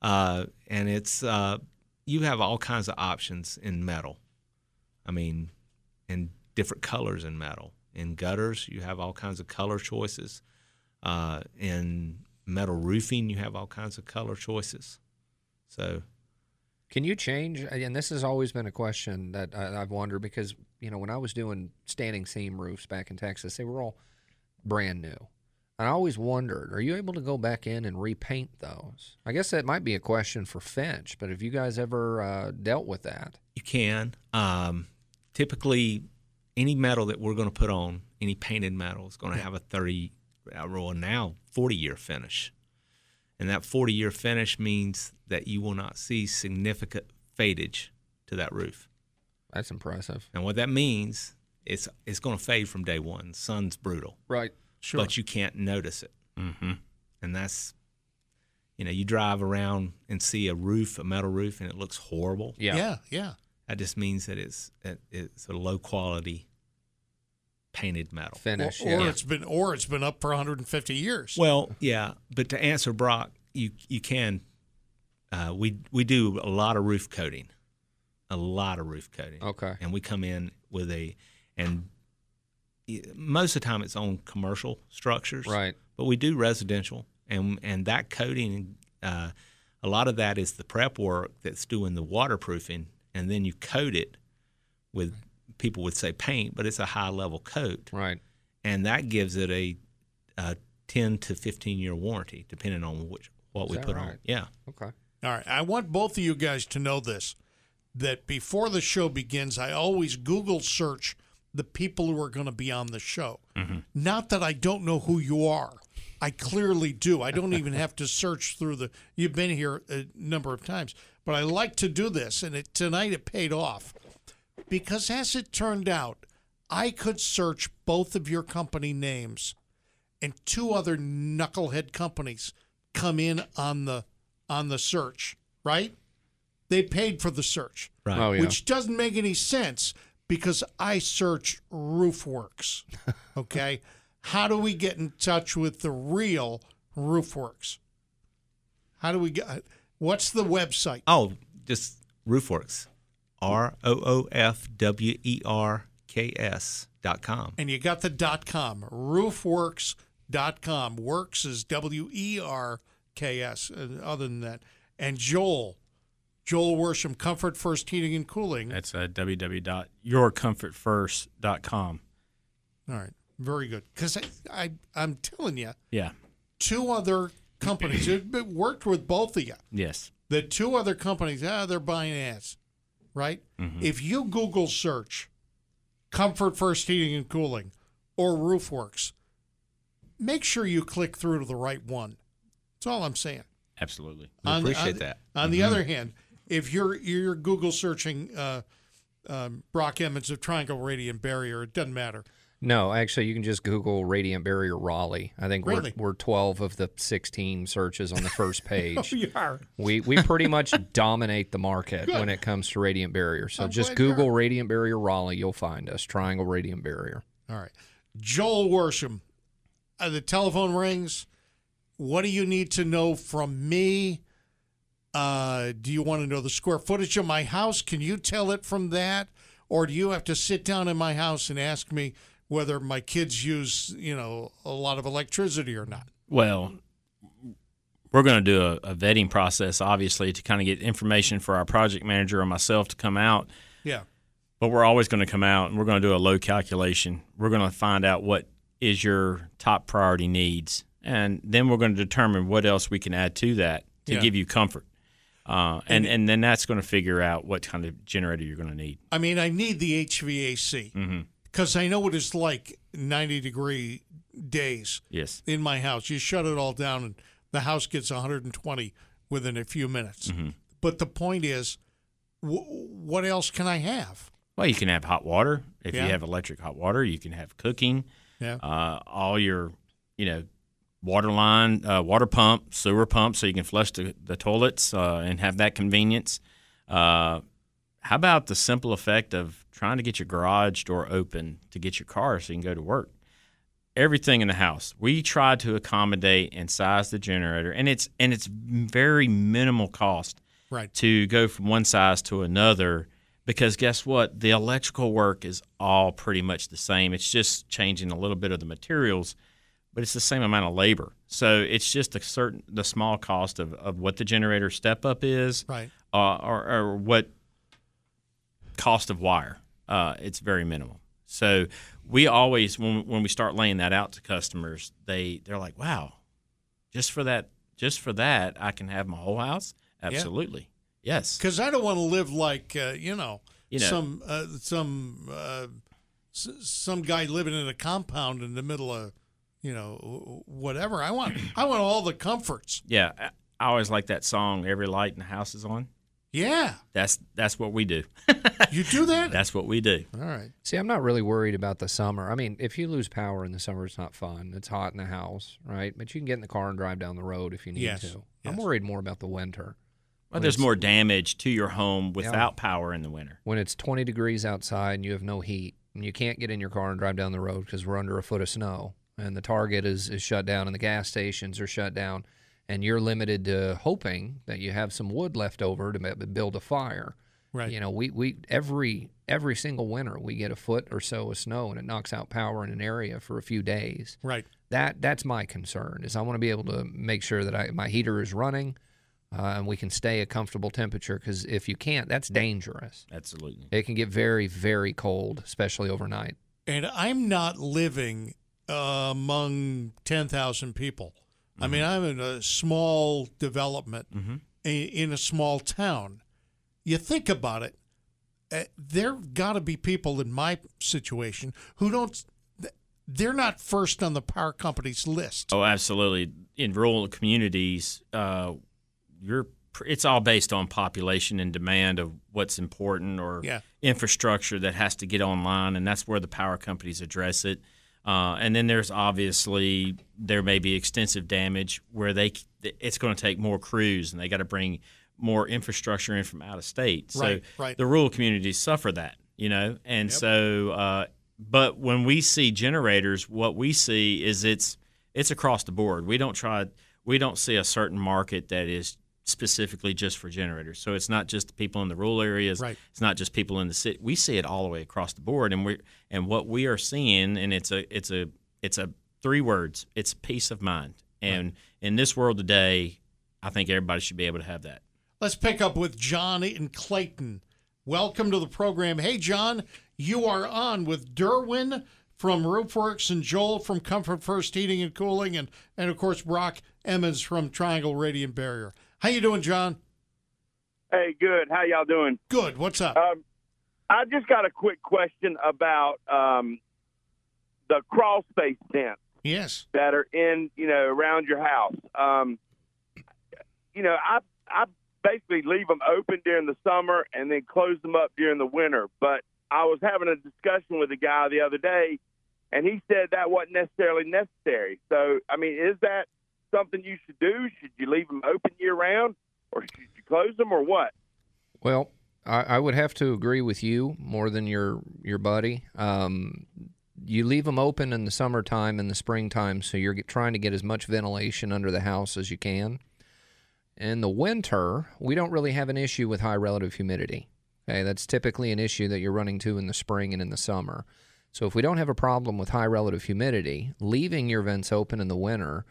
E: uh, and it's uh, you have all kinds of options in metal. I mean, in different colors in metal. In gutters, you have all kinds of color choices. Uh, in metal roofing, you have all kinds of color choices. So
D: Can you change? And this has always been a question that I, I've wondered because you know when I was doing standing seam roofs back in Texas, they were all brand new. And I always wondered, are you able to go back in and repaint those? I guess that might be a question for Finch, but have you guys ever uh, dealt with that?
E: You can. Um, typically, any metal that we're going to put on, any painted metal, is going to have a 30, uh, well, now 40 year finish. And that 40 year finish means that you will not see significant fadage to that roof.
D: That's impressive.
E: And what that means is it's going to fade from day one. The sun's brutal,
D: Right.
B: Sure.
E: but you can't notice it. Mm-hmm. And that's, you know, you drive around and see a roof, a metal roof, and it looks horrible.
D: Yeah.
B: yeah, yeah.
E: That just means that it's it- it's a low quality painted metal.
D: Finish.
B: or
D: yeah.
B: it's been or it's been up for 150 years.
E: Well, yeah, but to answer Brock, you you can. Uh, we we do a lot of roof coating, a lot of roof coating.
D: Okay.
E: and we come in with a and most of the time it's on commercial structures,
D: Right.
E: But we do residential, and and that coating, uh, a lot of that is the prep work that's doing the waterproofing, and then you coat it with people would say paint, but it's a high level coat,
D: Right.
E: and that gives it a, a ten to fifteen year warranty, depending on which what
D: Is
E: we
D: that
E: put on.
D: right?
E: Yeah,
D: Okay.
B: All right. I want both of you guys to know this that before the show begins, I always Google search the people who are going to be on the show. Mm-hmm. Not that I don't know who you are. I clearly do. I don't even have to search through the. You've been here a number of times, but I like to do this, and it, tonight it paid off because, as it turned out, I could search both of your company names, and two other knucklehead companies come in on the on the search. Right? They paid for the search
E: right.
D: Oh yeah.
B: which doesn't make any sense because I search Roofwerks. Okay, how do we get in touch with the real Roofwerks? How do we get? What's the website?
E: Oh, just Roofwerks. R O O F W E R K S dot com.
B: And you got the dot com. Roofwerks.com. Works is W E R K S. uh, Other than that, and Joel, Joel Worsham, Comfort First Heating and Cooling.
F: That's uh, www.yourcomfortfirst.com.
B: All right, very good. Because I, I, I'm telling you,
F: Yeah.
B: two other companies. It it worked with both of you.
C: Yes.
B: The two other companies, ah, they're buying ads, right? If you Google search Comfort First Heating and Cooling or Roofwerks, make sure you click through to the right one. That's all I'm saying.
C: Absolutely.
E: We
B: On-
E: appreciate
B: on-
E: that.
B: On the other hand, if you're you're Google searching uh, um, Brock Emmons of Triangle Radiant Barrier, it doesn't matter.
D: No, actually, you can just Google Radiant Barrier Raleigh. I think
B: Really?
D: we're, we're 12 of the 16 searches on the first page.
B: oh, You are.
D: we, we pretty much dominate the market when it comes to Radiant Barrier. So
B: I'm
D: just Google Radiant Barrier Raleigh. You'll find us. Triangle Radiant Barrier.
B: All right. Joel Worsham, uh, the telephone rings. What do you need to know from me? Uh, do you want to know the square footage of my house? Can you tell it from that? Or do you have to sit down in my house and ask me whether my kids use, you know, a lot of electricity or not?
C: Well, we're going to do a, a vetting process, obviously, to kind of get information for our project manager or myself to come out.
B: Yeah.
C: But we're always going to come out and we're going to do a load calculation. We're going to find out what is your top priority needs, and then we're going to determine what else we can add to that to
B: Yeah.
C: give you comfort. Uh, and and then that's going to figure out what kind of generator you're going to need.
B: I mean, I need the HVAC because I know what it's like 90 degree days
C: Yes.
B: in my house. You shut it all down and the house gets 120 within a few minutes. But the point is, w- what else can I have?
C: Well, you can have hot water if
B: Yeah.
C: you have electric hot water. You can have cooking.
B: Yeah.
C: uh, all your, you know, water line, uh, water pump, sewer pump, so you can flush the, the toilets uh, and have that convenience. Uh, how about the simple effect of trying to get your garage door open to get your car so you can go to work? Everything in the house, we try to accommodate and size the generator, and it's and it's very minimal cost
B: Right.
C: to go from one size to another because guess what the electrical work is all pretty much the same it's just changing a little bit of the materials but it's the same amount of labor so it's just a certain the small cost of, of what the generator step up is
B: Right.
C: uh, or, or what cost of wire uh, it's very minimal so we always when, when we start laying that out to customers they they're like wow just for that just for that i can have my whole house absolutely yes
B: Because I don't want to live like uh, you know,
C: You know.
B: some uh, some uh, s- some guy living in a compound in the middle of you know whatever. I want I want all the comforts.
C: Yeah, I- I always like that song. Every light in the house is on.
B: Yeah,
C: That's that's what we do.
B: you do that.
C: That's what we do.
B: all right.
D: See, I'm not really worried about the summer. I mean, if you lose power in the summer, it's not fun. It's hot in the house, right? But you can get in the car and drive down the road if you need
B: Yes,
D: to.
B: yes.
D: I'm worried more about the winter.
C: Well, there's more damage to your home without power in the winter.
D: When it's 20 degrees outside and you have no heat and you can't get in your car and drive down the road because we're under a foot of snow and the Target is, is shut down and the gas stations are shut down and you're limited to hoping that you have some wood left over to build a fire.
B: Right.
D: You know, we, we every every single winter we get a foot or so of snow and it knocks out power in an area for a few days.
B: Right.
D: That that's my concern is I want to be able to make sure that I, my heater is running uh, and we can stay a comfortable temperature because if you can't, that's dangerous.
C: Absolutely.
D: It can get very very cold, especially overnight.
B: and I'm not living uh, among 10,000 people. I mean, I'm in a small development i- in a small town. You think about it, uh, there got to be people in my situation who don't, they're not first on the power company's list.
C: Oh, absolutely. In rural communities, uh, you're it's all based on population and demand of what's important or
B: Yeah.
C: infrastructure that has to get online, and that's where the power companies address it. Uh, and then there's obviously there may be extensive damage where they it's going to take more crews and they got to bring more infrastructure in from out of state. So
B: Right, right.
C: the rural communities suffer that, you know, and so. Uh, but when we see generators, what we see is it's it's across the board. We don't try we don't see a certain market that is specifically just for generators. So it's not just people in the rural areas.
B: Right.
C: It's not just people in the city. We see it all the way across the board, and we and what we are seeing, and it's a it's a it's a three words. It's peace of mind. And in this world today, I think everybody should be able to have that.
B: Let's pick up with John in Clayton. Welcome to the program. Hey, John, you are on with Derwin from Roofwerks and Joel from Comfort First Heating and Cooling, and and of course Brock Emmons from Triangle Radiant Barrier. How you doing, John?
F: Hey, good. How y'all doing?
B: Good. What's up?
F: Um, I just got a quick question about um, the crawl space vents
B: yes.
F: that are in, you know, around your house. Um, you know, I I basically leave them open during the summer and then close them up during the winter. But I was having a discussion with a guy the other day, and he said that wasn't necessarily necessary. So, I mean, is that something you should do? Should you leave them open year round, or should you close them, or what?
D: Well, I, I would have to agree with you more than your your buddy. Um, you leave them open in the summertime and the springtime, so you're trying to get as much ventilation under the house as you can. In the winter, we don't really have an issue with high relative humidity. Okay, that's typically an issue that you're running to in the spring and in the summer. So if we don't have a problem with high relative humidity, leaving your vents open in the winter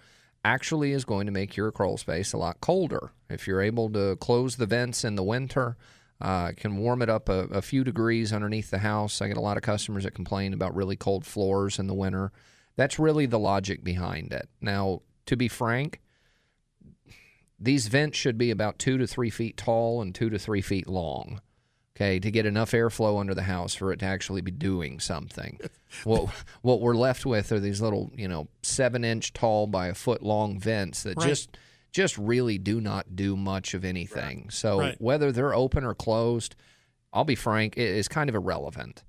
D: actually is going to make your crawl space a lot colder. If you're able to close the vents in the winter, uh, can warm it up a, a few degrees underneath the house. I get a lot of customers that complain about really cold floors in the winter. That's really the logic behind it. Now, to be frank, these vents should be about two to three feet tall and two to three feet long. Okay, to get enough airflow under the house for it to actually be doing something. what what we're left with are these little, you know, seven inch tall by a foot long vents that
B: Right.
D: just just really do not do much of anything. So
B: Right.
D: whether they're open or closed, I'll be frank, it is kind of irrelevant.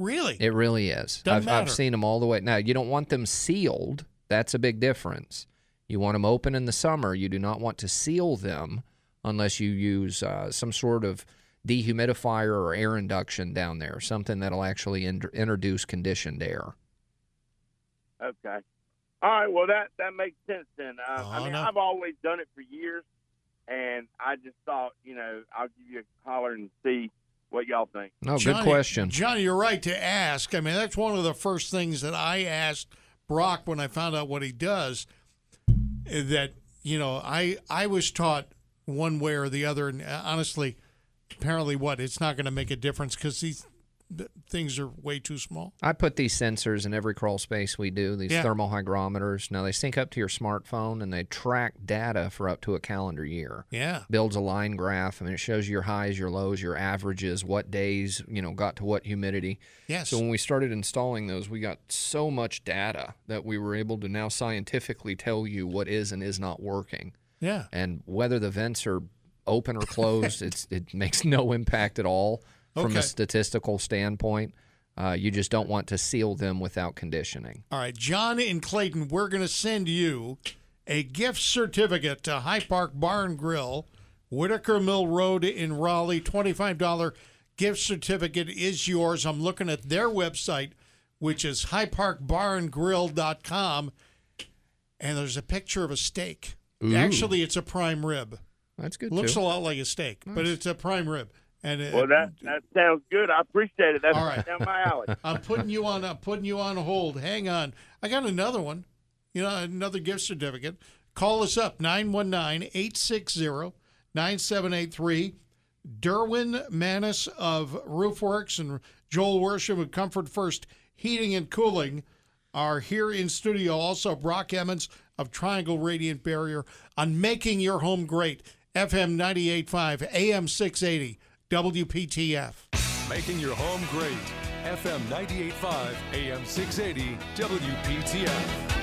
B: Really?
D: It really is.
B: Doesn't
D: I've, I've seen them all the way. Now, you don't want them sealed. That's a big difference. You want them open in the summer. You do not want to seal them unless you use uh, some sort of dehumidifier or air induction down there, something that'll actually in- introduce conditioned air.
F: Okay. All right. Well, that that makes sense then. Uh,
B: Oh,
F: I mean,
B: no.
F: I've always done it for years, and I just thought, you know, I'll give you a holler and see what y'all think.
D: No,
B: Johnny-
D: good question.
B: Johnny, you're right to ask. I mean, that's one of the first things that I asked Brock when I found out what he does. eh, That you know, I I was taught one way or the other, and uh, honestly, apparently, what it's not going to make a difference because these th- things are way too small.
D: I put these sensors in every crawl space we do, these
B: Yeah.
D: thermal hygrometers. Now, they sync up to your smartphone and they track data for up to a calendar year.
B: Yeah.
D: builds a line graph. I mean, it shows your highs, your lows, your averages, what days, you know, got to what humidity.
B: Yes.
D: So when we started installing those, we got so much data that we were able to now scientifically tell you what is and is not working.
B: yeah.
D: And whether the vents are open or closed, it's it makes no impact at all from
B: Okay.
D: a statistical standpoint. Uh, you just don't want to seal them without conditioning.
B: All right, John in Clayton, we're going to send you a gift certificate to High Park Bar and Grill, Whitaker Mill Road in Raleigh. $25 gift certificate is yours. I'm looking at their website, which is highparkbarandgrill.com, and there's a picture of a steak. Actually, it's a prime rib.
D: That's good
B: Looks
D: too.
B: a lot like a steak, but it's a prime rib. And it,
F: Well, that that sounds good. I appreciate it. That's
B: All right.
F: down my alley.
B: I'm putting you on. I'm putting you on hold. Hang on. I got another one. You know, another gift certificate. Call us up 919-860-9783. Derwin Maness of Roofwerks and Joel Worsham of Comfort First Heating and Cooling are here in studio. Also, Brock Emmons of Triangle Radiant Barrier on making your home great. FM 98.5, AM 680, WPTF.
A: Making your home great. FM 98.5, AM 680, WPTF.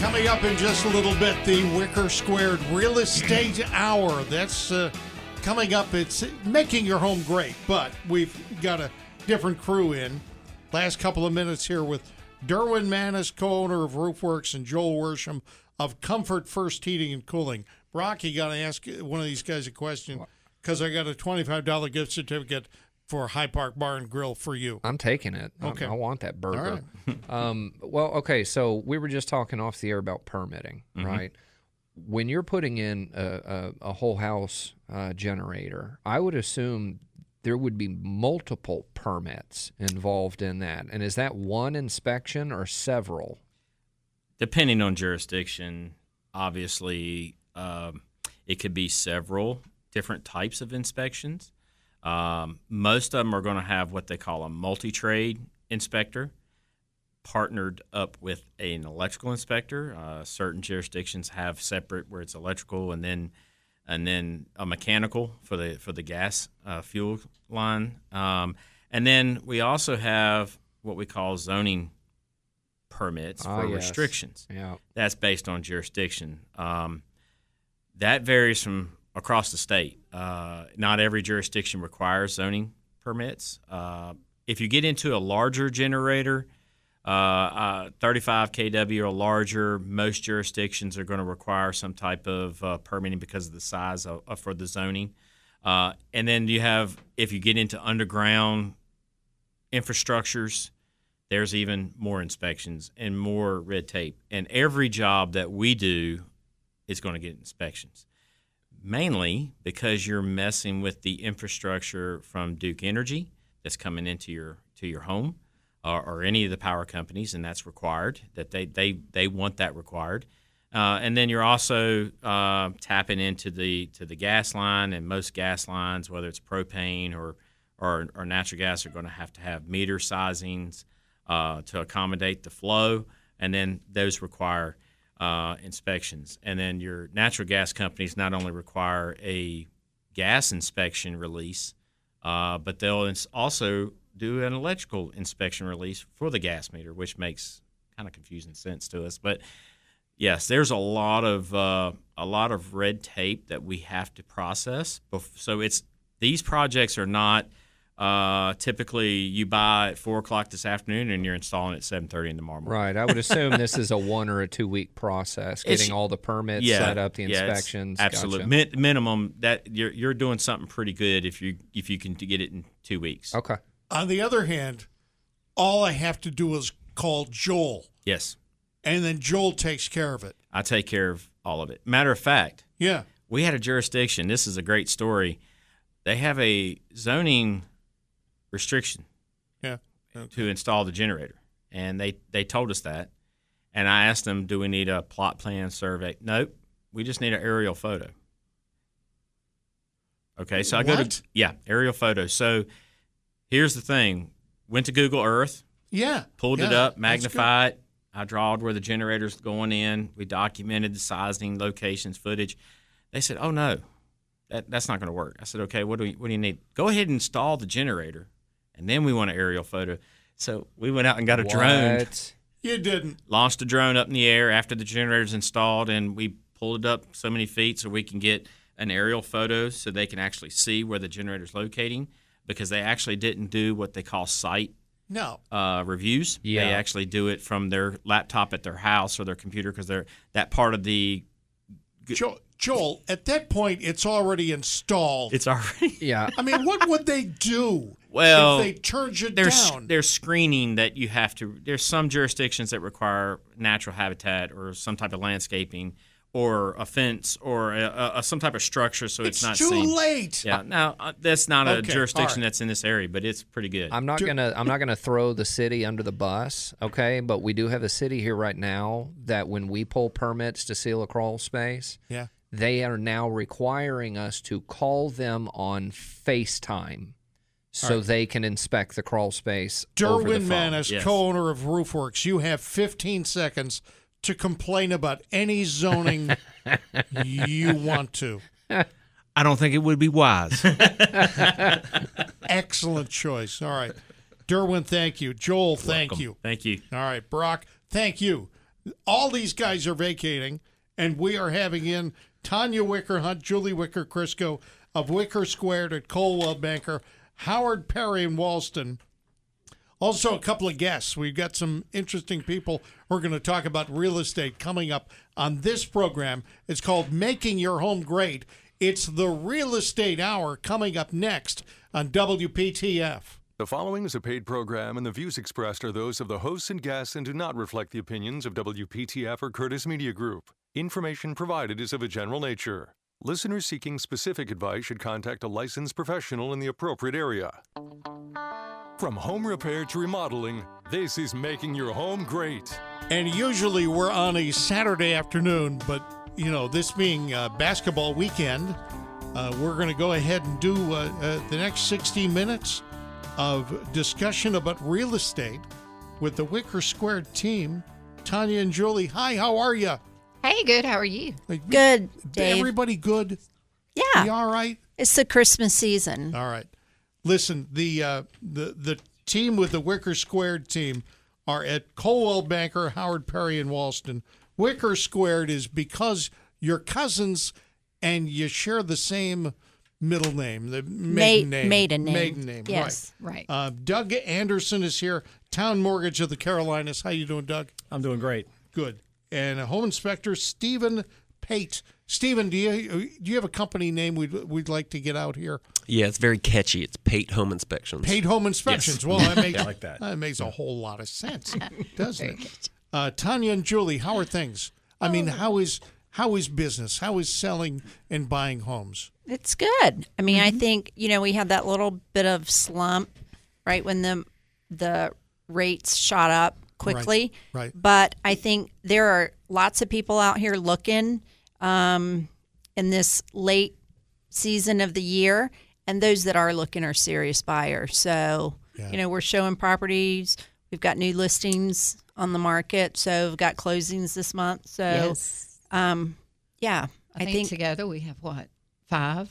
B: Coming up in just a little bit, the Wicker Squared Real Estate Hour. That's uh, coming up. It's making your home great, but we've got a different crew in. Last couple of minutes here with Derwin Maness, co-owner of Roofwerks, and Joel Worsham of Comfort First Heating and Cooling. Brock, you got to ask one of these guys a question because I got a twenty-five dollar gift certificate for High Park Bar and Grill for you.
D: I'm taking it. I-
B: Okay.
D: I, want that burger.
B: right.
D: um, well, okay. So we were just talking off the air about permitting, right? When you're putting in a, a, a whole house uh, generator, I would assume there would be multiple permits involved in that. And is that one inspection or several?
C: depending on jurisdiction, obviously, um, it could be several different types of inspections. Um, most of them are going to have what they call a multi trade inspector partnered up with an electrical inspector. Uh, certain jurisdictions have separate where it's electrical and then and then a mechanical for the for the gas uh, fuel line. Um, and then we also have what we call zoning permits
D: Ah,
C: for
D: yes.
C: restrictions.
D: Yeah.
C: That's based on jurisdiction. Um, that varies from across the state. Uh, not every jurisdiction requires zoning permits. Uh, if you get into a larger generator, uh, uh, 35 kW or larger, most jurisdictions are going to require some type of uh, permitting because of the size of, of- for the zoning. Uh, and then you have, if you get into underground infrastructures, there's even more inspections and more red tape. And every job that we do is going to get inspections, mainly because you're messing with the infrastructure from Duke Energy that's coming into your to your home, or, or any of the power companies, and that's required. That they they they want that required. Uh, and then you're also uh, tapping into the to the gas line, and most gas lines, whether it's propane or or, or natural gas, are going to have to have meter sizings uh, to accommodate the flow, and then those require uh, inspections. And then your natural gas companies not only require a gas inspection release, uh, but they'll ins- also do an electrical inspection release for the gas meter, which makes kind of confusing sense to us. But yes, there's a lot of uh, a lot of red tape that we have to process. Bef- So it's these projects are not uh, typically you buy at four o'clock this afternoon and you're installing at seven thirty in the morning.
D: Right. I would assume this is a one or a two week process,
C: It's-
D: getting all the permits set up, the
C: yeah, it's
D: inspections.
C: Absolute
D: Gotcha.
C: Min- minimum that you're you're doing something pretty good if you if you can get it in two weeks.
D: Okay.
B: On the other hand, all I have to do is call Joel,
C: Yes,
B: and then Joel takes care of it.
C: I take care of all of it. Matter of fact,
B: Yeah.
C: we had a jurisdiction. This is a great story. They have a zoning restriction
B: Yeah.
C: to install the generator, and they they told us that. And I asked them, "Do we need a plot plan survey?" Nope. We just need an aerial photo. Okay, so I go to yeah aerial photo. So here's the thing: went to Google Earth,
B: Yeah.
C: pulled it up, magnified. I drawed where the generator's going in. We documented the sizing, locations, footage. They said, "Oh no, that, that's not going to work." I said, "Okay, what do we, what do you need? Go ahead and install the generator, and then we want an aerial photo." So we went out and got a drone,
D: What?
B: good. You didn't.
C: launched a drone up in the air after the generator's installed, and we pulled it up so many feet so we can get an aerial photo so they can actually see where the generator's locating because they actually didn't do what they call site
B: No.
C: uh, reviews.
D: Yeah.
C: They actually do it from their laptop at their house or their computer because they're that part of the.
B: Jo- Joel, at that point, it's already installed.
C: It's already
D: Yeah.
B: I mean, what would they do
C: well.
B: if they turned you
C: there's
B: down?
C: there's screening that you have to. There's some jurisdictions that require natural habitat or some type of landscaping or a fence or a, a, some type of structure so it's,
B: it's
C: not
B: too
C: seen.
B: late.
C: Yeah, now uh, that's not a jurisdiction
B: all right.
C: that's in this area, but it's pretty good.
D: I'm not gonna I'm not gonna throw the city under the bus, okay? But we do have a city here right now that when we pull permits to seal a crawl space,
B: Yeah.
D: They are now requiring us to call them on FaceTime so they can inspect the crawl space.
B: Derwin
D: phone.
B: Maness,
C: Yes.
B: co-owner of Roofwerks, you have 15 seconds to complain about any zoning you want to.
E: I don't think it would be wise.
B: Excellent choice. All right. Derwin, thank you. Joel, thank you.
C: Thank you.
B: All right, Brock, thank you. All these guys are vacating, and we are having in Tonya Wicker Hunt, Julie Wicker Crisco of Wicker Squared at Coldwell Banker, Howard Perry in Walston. Also, a couple of guests. We've got some interesting people We're going to talk about real estate coming up on this program. It's called Making Your Home Great. It's the Real Estate Hour coming up next on WPTF.
A: The following is a paid program, and the views expressed are those of the hosts and guests and do not reflect the opinions of WPTF or Curtis Media Group. Information provided is of a general nature. Listeners seeking specific advice should contact a licensed professional in the appropriate area. From home repair to remodeling, this is making your home great.
B: And usually we're on a Saturday afternoon, but you know, this being uh, basketball weekend, uh, we're going to go ahead and do uh, uh, the next 60 minutes of discussion about real estate with the Wicker Squared team, Tonya and Julie. Hi, how are you?
G: Hey, good. How are you?
H: Good, Dave.
B: Everybody good?
H: Yeah,
B: You all right?
H: it's the Christmas season.
B: All right. Listen, the uh, the the team with the Wicker Squared team are at Coldwell Banker, Howard Perry, and Walston. Wicker Squared is because you're cousins and you share the same middle name, the maiden
H: Ma-
B: name.
H: maiden name.
B: Maiden name.
H: Yes.
B: Right.
G: Right.
B: Uh, Doug Anderson is here. Towne Mortgage of the Carolinas. How you doing, Doug?
I: I'm doing great.
B: Good. And a Home Inspector Steven Pate. Steven, do you do you have a company name we'd we'd like to get out here?
J: Yeah, it's very catchy. It's Pate Home Inspections.
B: Paid home inspections. Well, that makes
I: Yeah, I like that.
B: makes a whole lot of sense, doesn't it? Uh, Tonya and Julie, how are things? I mean, how is how is business? How is selling and buying homes?
H: It's good. I mean, I think you know we had that little bit of slump right when the the rates shot up quickly.
B: right.
H: But I think there are lots of people out here looking um, in this late season of the year, and those that are looking are serious buyers. So you know we're showing properties. We've got new listings on the market, so we've got closings this month. So
G: yes.
H: um, yeah,
G: I, think, together we have what five,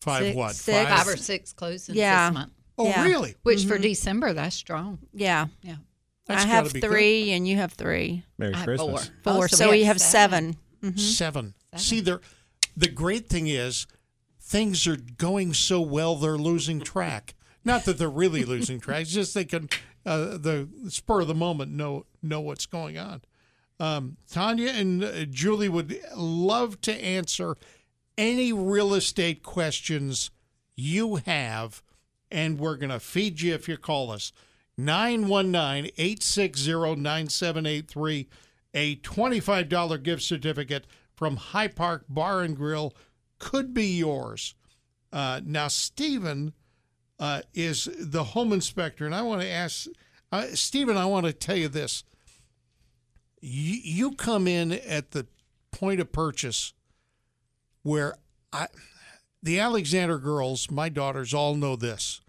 B: Five
H: Six-
B: what?
H: six.
G: five or six closings
H: Yeah.
G: this month.
B: Oh,
H: Yeah.
B: really?
G: Which for December, that's strong.
H: yeah.
G: Yeah.
B: That's
H: I have
B: be good.
H: three, and you have three.
I: Merry
G: I have
I: Christmas.
G: four.
H: Four.
G: Oh,
H: so, we
G: had
H: have 7 Mhm.
B: Seven. See, there. The great thing is, things are going so well they're losing track. Not that they're really losing track; it's just they can, uh, the spur of the moment, know know what's going on. Um, Tonya and uh, Julie would love to answer any real estate questions you have, and we're going to feed you if you call us. 919 860 9783. A $25 gift certificate from High Park Bar and Grill could be yours. Uh, now, Steven uh, is the home inspector, and I want to ask uh, Steven, I want to tell you this. You, you come in at the point of purchase where I, the Alexander girls, my daughters, all know this.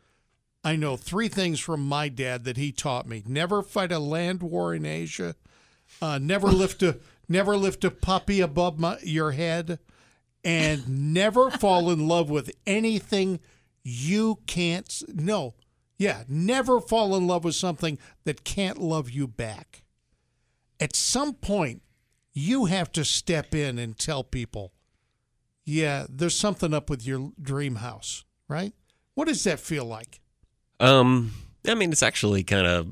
B: I know three things from my dad that he taught me: never fight a land war in Asia, uh, never lift a never lift a puppy above my, your head, and never fall in love with anything you can't. No, yeah, never fall in love with something that can't love you back. At some point, you have to step in and tell people, yeah, there's something up with your dream house, right? What does that feel like?
J: Um, I mean, it's actually kind of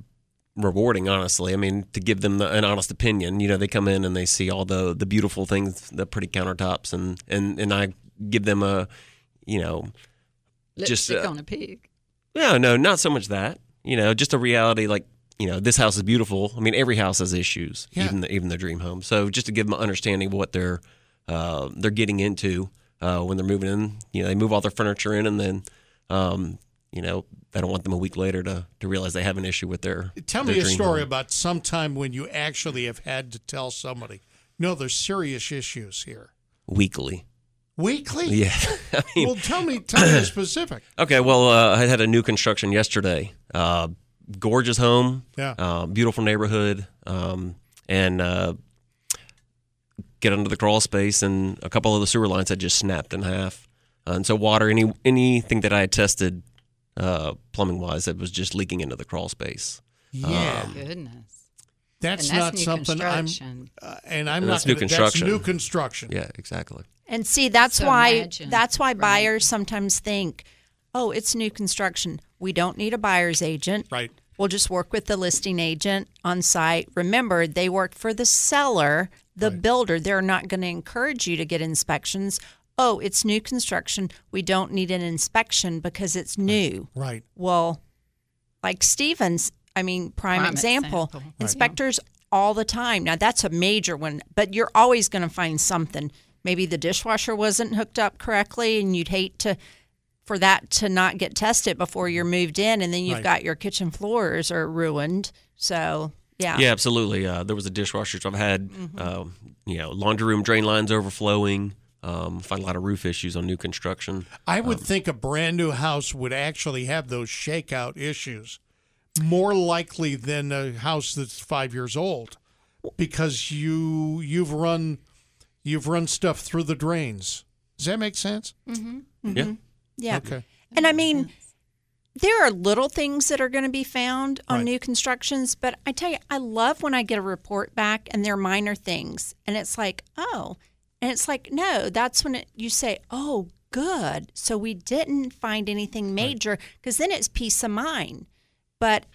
J: rewarding, honestly. I mean, to give them the, an honest opinion. You know, they come in and they see all the the beautiful things, the pretty countertops, and and and I give them a, you know, Just,
G: Lipstick
J: uh,
G: on a pig.
J: no, no, not so much that. You know, just a reality like. You know, this house is beautiful. I mean, every house has issues,
B: Yeah.
J: even the, even the dream home. So, just to give them an understanding of what they're uh, they're getting into uh, when they're moving in, you know, they move all their furniture in, and then, um, you know, I don't want them a week later to to realize they have an issue with their.
B: Tell
J: their
B: me a story
J: home.
B: about some time when you actually have had to tell somebody, no, there's serious issues here.
J: weekly.
B: Weekly?
J: Yeah, I mean,
B: Well, tell me, tell me specific.
J: okay. Well, uh, I had a new construction yesterday. Uh, gorgeous home,
B: Yeah.
J: uh, beautiful neighborhood, um, and uh, get under the crawl space, and a couple of the sewer lines had just snapped in half, uh, and so water, any anything that I had tested uh, plumbing wise, that was just leaking into the crawl space.
B: Yeah.
G: Goodness.
B: that's,
G: and that's
B: not
G: new
B: something I'm, uh, and I'm
J: And
B: not
J: that's new
B: gonna-
J: construction.
B: That's new construction.
J: Yeah, exactly.
H: And see, that's
G: So
H: why
G: imagine,
H: that's why
G: right.
H: buyers sometimes think, "Oh, it's new construction. We don't need a buyer's agent.
B: Right.
H: We'll just work with the listing agent on site." Remember, they work for the seller, the builder. They're not going to encourage you to get inspections. Oh, it's new construction. We don't need an inspection because it's new.
B: Right.
H: Well, like Stevens, I mean, prime,
G: Prime
H: example,
G: example. Right.
H: inspectors all the time. Now, that's a major one, but you're always going to find something. Maybe the dishwasher wasn't hooked up correctly, and you'd hate to for that to not get tested before you're moved in, and then you've
B: Right.
H: got your kitchen floors are ruined. So, yeah.
J: Yeah, absolutely. Uh, there was a dishwasher. So I've had,
H: Mm-hmm.
J: um, you know, laundry room drain lines overflowing. Um, find a lot of roof issues on new construction.
B: I
J: Um,
B: would think a brand new house would actually have those shakeout issues more likely than a house that's five years old because you you've run you've run stuff through the drains. Does that make sense?
H: Mm-hmm.
J: Yeah.
H: Yeah.
B: Okay.
H: And I mean, there are little things that are going to be found on
B: Right.
H: new constructions, but I tell you, I love when I get a report back and they're minor things. And it's like, oh, and it's like, no, that's when it, you say, oh, good. So we didn't find anything major because then it's peace of mind. But,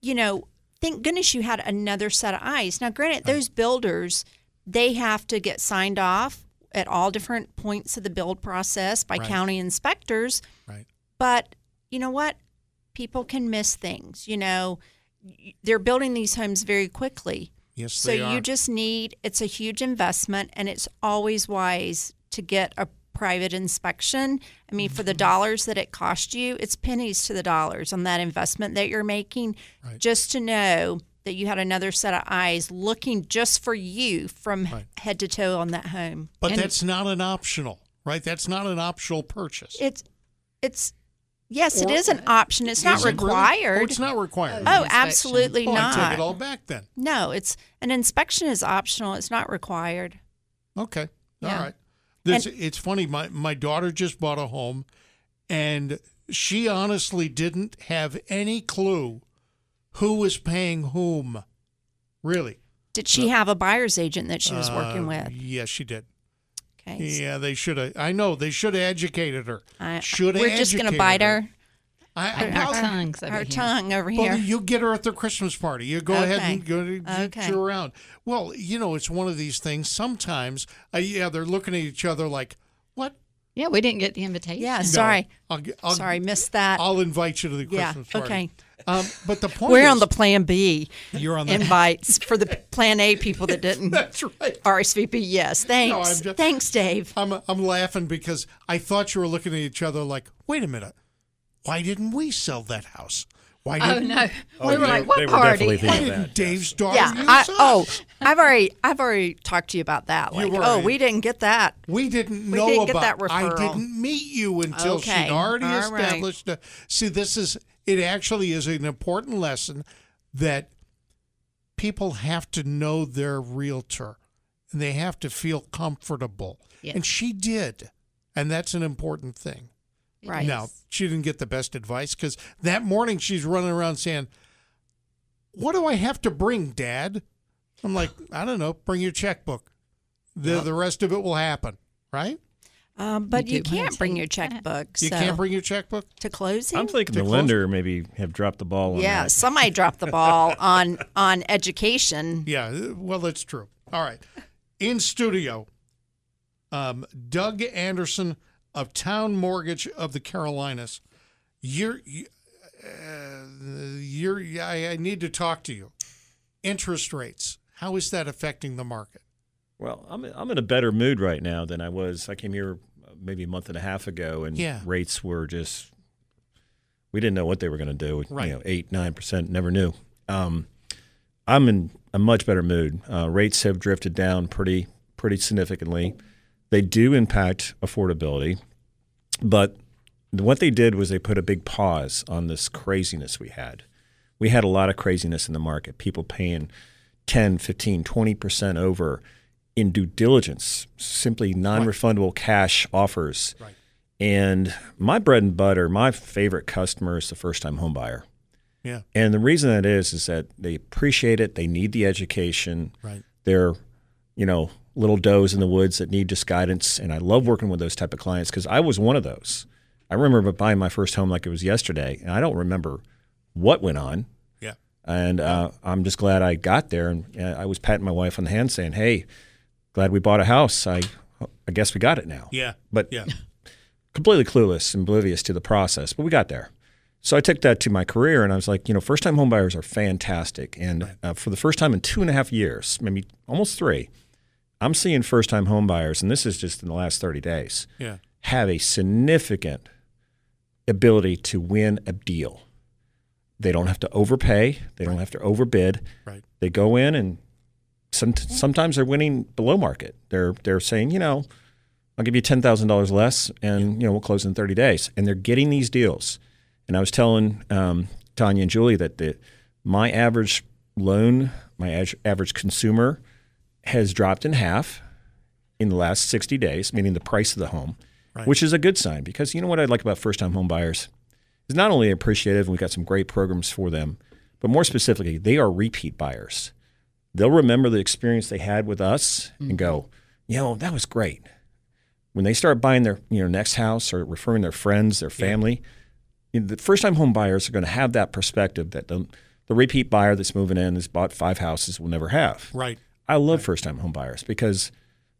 H: you know, thank goodness you had another set of eyes. Now, granted, those builders, they have to get signed off at all different points of the build process by
B: Right.
H: county inspectors.
B: Right.
H: But you know what? People can miss things. You know, they're building these homes very quickly.
B: Yes,
H: So you just need, it's a huge investment and it's always wise to get a private inspection. I mean,
B: Mm-hmm.
H: for the dollars that it cost you, it's pennies to the dollars on that investment that you're making.
B: Right.
H: Just to know that you had another set of eyes looking just for you from
B: Right.
H: head to toe on that home.
B: But
H: And
B: that's not an optional, right? That's not an optional purchase.
H: it's, it's, yes, it
B: Or-
H: is an option. It's not
B: Is it really?
H: required.
B: Oh, it's not required.
H: Oh,
G: Inspection.
H: absolutely
B: Oh, I
H: not.
B: take it all back then.
H: No, it's an inspection is optional. It's not required.
B: Okay. All
H: Yeah.
B: right. This, it's funny. My my daughter just bought a home, and she honestly didn't have any clue who was paying whom. Really.
H: Did she have a buyer's agent that she was
B: Uh,
H: working with?
B: Yes, she did.
H: Okay.
B: Yeah, they should have. I know they should have educated her. Should have.
H: we're just going to bite her,
B: I, I,
G: Our, our tongues over
H: our
G: here.
H: tongue over
B: Well,
H: here.
B: you get her at the Christmas party. You go ahead and go to
H: Okay.
B: you around. Well, you know, it's one of these things. Sometimes, uh, yeah, they're looking at each other like, "What?"
G: Yeah, we didn't get the invitation.
H: yeah,
B: No,
H: sorry.
B: I'll, g- I'll,
H: sorry, missed that.
B: I'll invite you to the
H: Yeah,
B: Christmas party.
H: okay.
B: Um, but the point
H: We're
B: is,
H: on the Plan B
B: you're on the
H: invites for the Plan A people that didn't
B: That's right.
H: RSVP. Yes, thanks.
B: I'm just-
H: thanks, Dave.
B: I'm I'm laughing because I thought you were looking at each other like, "Wait a minute, why didn't we sell that house? Why
G: Oh
B: didn't,
G: no,
I: Oh,
G: we were like, what party?
B: why didn't
I: that,
B: Dave's daughter
H: Yeah.
B: use
H: I,
B: us?
H: oh, I've already I've already talked to you about that. Like,
B: You've
H: oh, we didn't get that.
B: We didn't
H: We
B: know
H: didn't get
B: about.
H: that
B: I didn't meet you until
H: Okay.
B: she'd already
H: All right.
B: established. A, see, this is it. Actually, is an important lesson that people have to know their realtor, and they have to feel comfortable.
G: Yes.
B: And she did, and that's an important thing.
H: Right.
B: Now, she didn't get the best advice because that morning she's running around saying, "What do I have to bring, Dad?" I'm like, "I don't know. Bring your checkbook. The the rest of it will happen." Right?
H: Um, but
G: You
H: you, can't bring your
G: that.
H: checkbook.
B: You
H: so
B: can't bring your checkbook.
H: to closing.
I: I'm thinking
B: To
I: the
B: close-
I: lender maybe have dropped the ball on
H: yeah,
I: that.
H: somebody dropped the ball on on education.
B: Yeah, uh, well, that's true. All right. In studio, um, Doug Anderson of Towne Mortgage of the Carolinas. You're, you, uh, you're, I, I need to talk to you. Interest rates. How is that affecting the market?
I: Well, I'm I'm in a better mood right now than I was. I came here uh, maybe a month and a half ago, and
B: Yeah.
I: rates were just we didn't know what they were going to do.
B: Right.
I: You know, eight nine percent, never knew. Um, I'm in a much better mood. Uh, rates have drifted down pretty pretty significantly. They do impact affordability, but what they did was they put a big pause on this craziness we had. We had a lot of craziness in the market. People paying 10, 15, 20% over in due diligence, simply non-refundable cash offers.
B: Right.
I: And my bread and butter, my favorite customer is the first-time home buyer.
B: Yeah.
I: And the reason that is is that they appreciate it. They need the education.
B: Right.
I: They're, you know, little does in the woods that need just guidance. And I love working with those type of clients because I was one of those. I remember buying my first home like it was yesterday, and I don't remember what went on.
B: Yeah.
I: And uh, I'm just glad I got there. And uh, I was patting my wife on the hand, saying, "Hey, glad we bought a house. I, I guess we got it now."
B: Yeah.
I: But
B: Yeah.
I: completely clueless and oblivious to the process, but we got there. So I took that to my career, and I was like, you know, first-time homebuyers are fantastic, and uh, for the first time in two and a half years, maybe almost three, I'm seeing first-time homebuyers, and this is just in the last 30 days,
B: Yeah.
I: have a significant ability to win a deal. They don't have to overpay, they don't have to overbid.
B: Right.
I: They go in and some, sometimes they're winning below market. They're they're saying, you know, I'll give you ten thousand dollars less, and you know we'll close in thirty days. And they're getting these deals. And I was telling um, Tonya and Julie that the my average loan, my average consumer, has dropped in half in the last sixty days, meaning the price of the home,
B: Right.
I: which is a good sign because you know what I like about first time home buyers is not only appreciative, and we've got some great programs for them, but more specifically, they are repeat buyers. They'll remember the experience they had with us and go, mm-hmm. you know, that was great. When they start buying their you know next house or referring their friends, their family, you know, the first time home buyers are going to have that perspective that the, the repeat buyer that's moving in has bought five houses will never have.
B: Right.
I: I love first time home buyers because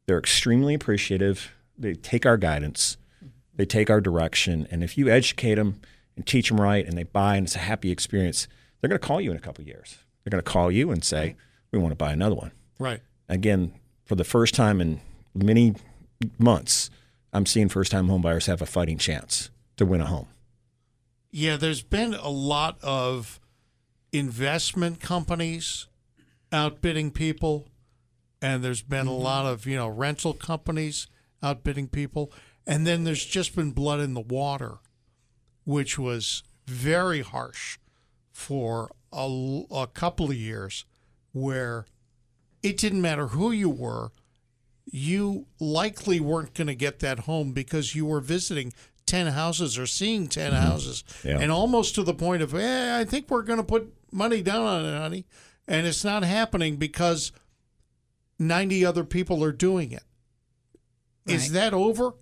I: they're extremely appreciative. They take our guidance, mm-hmm. they take our direction, and if you educate them and teach them right, and they buy, and it's a happy experience, they're going to call you in a couple of years. They're going to call you and say, "We want to buy another one."
B: Right.
I: Again, for the first time in many months, I'm seeing first time home buyers have a fighting chance to win a home.
B: Yeah, there's been a lot of investment companies outbidding people, and there's been a mm-hmm. lot of you know rental companies outbidding people, and then there's just been blood in the water, which was very harsh for a, a couple of years, where it didn't matter who you were, you likely weren't going to get that home because you were visiting 10 houses or seeing 10 houses
I: Yeah.
B: and almost to the point of eh, i think we're going to put money down on it honey and it's not happening because 90 other people are doing it is
G: Right.
B: that over are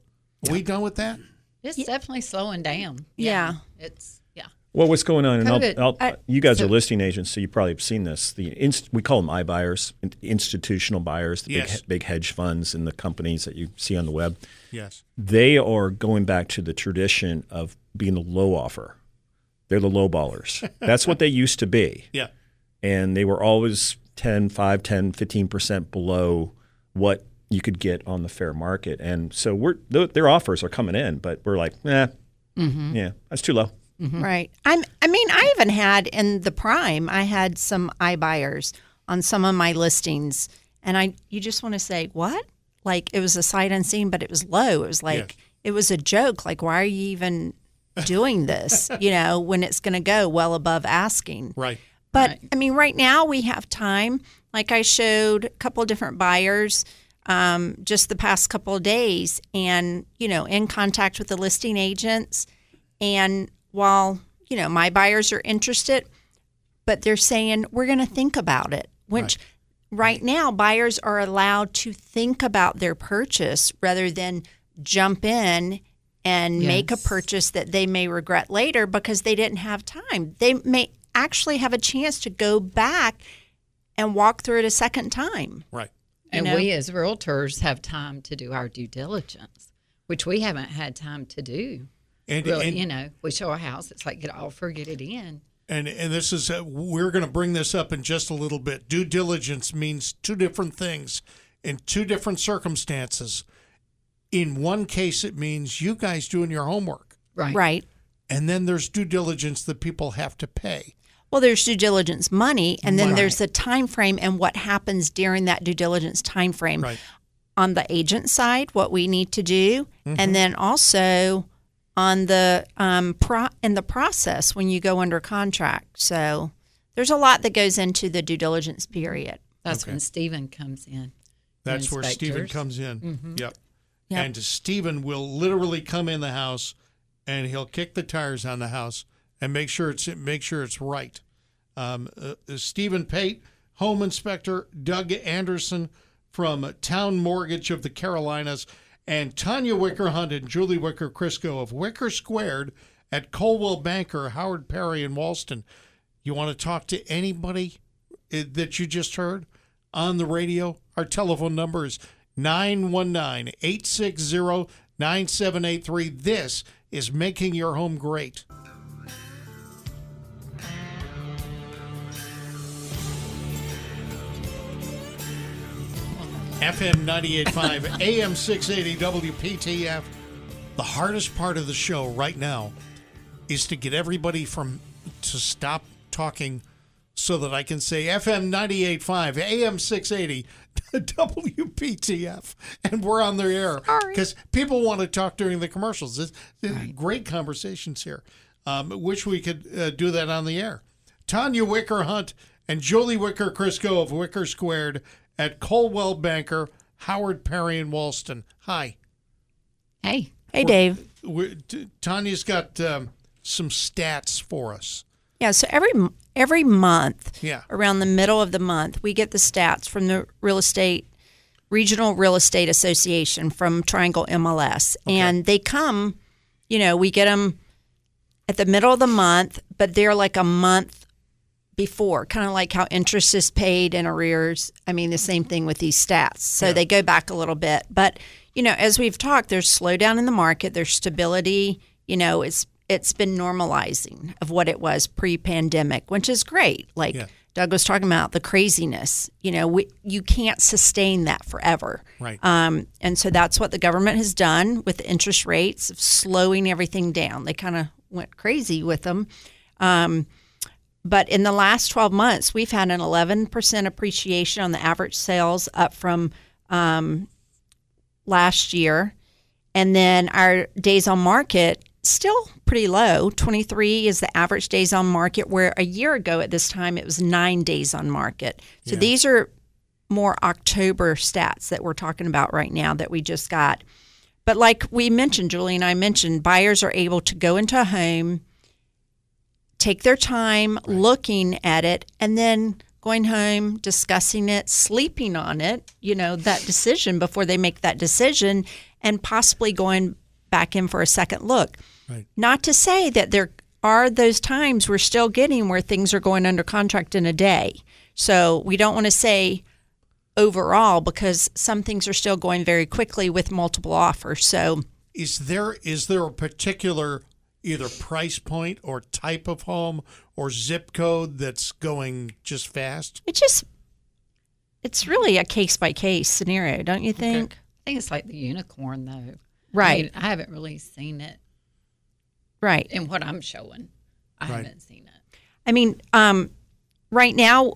B: we done with that
G: It's definitely slowing down.
H: Yeah.
G: It's yeah.
I: Well, what's going on? And I'll, I'll,
H: I-
I: you guys
G: so-
I: are listing agents, so you probably have seen this. The inst, we call them iBuyers, in- institutional buyers, the
B: Yes.
I: big big hedge funds and the companies that you see on the web.
B: yes
I: They are going back to the tradition of being the low offer. They're the low ballers. That's what they used to be.
B: yeah
I: And they were always 10, 5, 10, 15% below what you could get on the fair market. And so we're th- their offers are coming in, but we're like, eh, yeah, that's too low.
H: Right. I'm. I mean, I even had in the prime. I had some iBuyers on some of my listings, and I. You just want to say what? Like it was a sight unseen, but it was low. It was like it was a joke. Like why are you even doing this? you know, when it's going to go well above asking.
B: right
H: But I mean, right now we have time. Like I showed a couple of different buyers um, just the past couple of days, and you know, in contact with the listing agents. And while you know my buyers are interested, but they're saying we're going to think about it. Which right. now buyers are allowed to think about their purchase rather than jump in and make a purchase that they may regret later because they didn't have time. They may actually have a chance to go back and walk through it a second time.
B: right
G: And
H: know?
G: we as realtors have time to do our due diligence, which we haven't had time to do.
B: And,
G: Really,
B: and
G: you know, we show a house, it's like get an offer, get it in.
B: and and this is uh, we're going to bring this up in just a little bit. Due diligence means two different things in two different circumstances. In one case, it means you guys doing your homework,
G: Right.
H: Right.
B: and then there's due diligence that people have to pay.
H: Well, there's due diligence money, and then
B: Right.
H: there's the time frame and what happens during that due diligence time frame.
B: Right.
H: On the agent side, what we need to do,
B: Mm-hmm.
H: and then also on the um, pro in the process when you go under contract. So there's a lot that goes into the due diligence period.
G: That's when Steven comes in.
B: That's where
G: Steven
B: comes in.
H: Mm-hmm.
B: Yep.
H: Yep.
B: And Steven will literally come in the house and he'll kick the tires on the house and make sure it's make sure it's right. Um, uh, uh, Steven Pate, home inspector, Doug Anderson from Towne Mortgage of the Carolinas, and Tonya Wicker Hunt and Julie Wicker Crisco of Wicker Squared at Coldwell Banker, Howard Perry, and Walston. You want to talk to anybody uh, that you just heard on the radio? Our telephone number is 919 860 9783. This is Making Your Home Great. FM 98.5, AM 680, WPTF. The hardest part of the show right now is to get everybody from to stop talking so that I can say FM 98.5, AM 680, WPTF, and we're on the air. Because people want to talk during the commercials. This, this Great conversations here. Um, wish we could uh, do that on the air. Tonya Wicker Hunt and Julie Wicker Crisco of Wicker Squared at Coldwell Banker, Howard Perry and Walston. Hi.
G: Hey.
H: Hey, Dave.
B: We're, t- Tonya's got um, some stats for us.
H: Yeah, so every every month,
B: Yeah.
H: around the middle of the month, we get the stats from the real estate regional real estate association from Triangle MLS, and they come. You know, we get them at the middle of the month, but they're like a month before, kind of like how interest is paid in arrears. I mean, the same thing with these stats. So they go back a little bit. But, you know, as we've talked, there's slowdown in the market, there's stability. You know, it's it's been normalizing of what it was pre-pandemic, which is great. Like
B: Yeah.
H: Doug was talking about the craziness. You know, we, you can't sustain that forever.
B: Right.
H: Um, and so that's what the government has done with the interest rates, of slowing everything down. They kind of went crazy with them. Um, but in the last 12 months, we've had an 11% appreciation on the average sales up from um, last year. And then our days on market still pretty low. 23 is the average days on market, where a year ago at this time it was nine days on market. So these are more October stats that we're talking about right now that we just got. But like we mentioned, Julie and I mentioned, buyers are able to go into a home, take their time looking at it, and then going home, discussing it, sleeping on it, you know, that decision before they make that decision, and possibly going back in for a second look.
B: Right.
H: Not to say that there are those times we're still getting where things are going under contract in a day. So we don't want to say overall because some things are still going very quickly with multiple offers. So
B: Is there is there a particular either price point or type of home or zip code that's going just fast?
H: it just it's really a case by case scenario, don't you think?
G: I think it's like the unicorn, though. I,
H: Right.
G: mean, I haven't really seen it
H: Right.
G: in what I'm showing. I
B: Right.
G: haven't seen it.
H: I mean, um, right now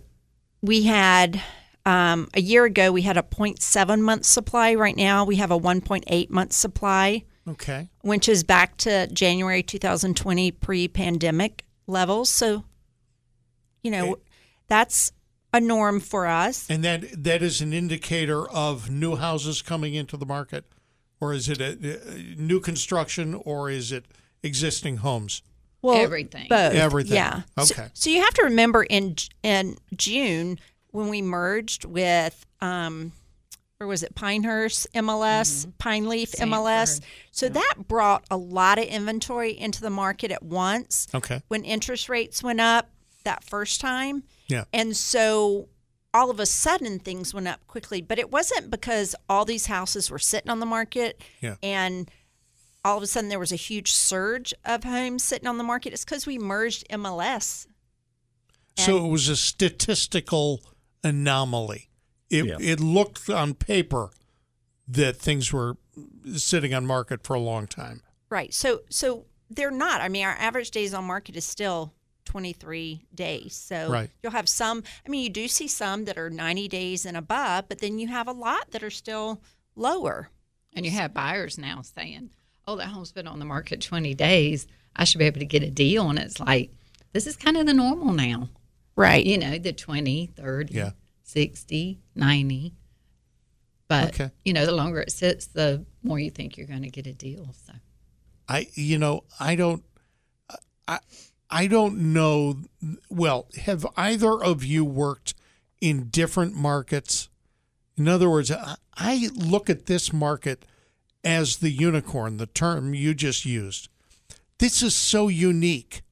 H: we had um, a year ago we had a 0.7 month supply. Right now we have a 1.8 month supply,
B: Okay.
H: which is back to January 2020 pre-pandemic levels. So, you know,
B: Okay.
H: that's a norm for us.
B: And that that is an indicator of new houses coming into the market, or is it a, a new construction, or is it existing homes?
H: Well,
G: Everything.
H: Both.
B: Everything.
H: Yeah. So-
B: Okay.
H: So, you have to remember in in June when we merged with um or was it Pinehurst MLS, mm-hmm. Pine Leaf MLS. So that brought a lot of inventory into the market at once
B: Okay.
H: when interest rates went up that first time.
B: Yeah.
H: And so all of a sudden things went up quickly, but it wasn't because all these houses were sitting on the market
B: Yeah.
H: and all of a sudden there was a huge surge of homes sitting on the market. It's because we merged MLS.
B: So it was a statistical anomaly. It
I: Yeah.
B: it looked on paper that things were sitting on market for a long time.
H: Right. So so they're not. I mean, our average days on market is still 23 days. So
B: Right.
H: you'll have some, I mean, you do see some that are 90 days and above, but then you have a lot that are still lower.
G: And you have buyers now saying, oh, that home's been on the market 20 days. I should be able to get a deal. And it's like, this is kind of the normal now.
H: Right.
G: You know, the 20, 30,
B: Yeah.
G: 60, 90. But,
B: Okay.
G: you know, the longer it sits, the more you think you're going to get a deal. So,
B: I you know I don't I I don't know. Well, have either of you worked in different markets? In other words, I, I look at this market as the unicorn, the term you just used. This is so unique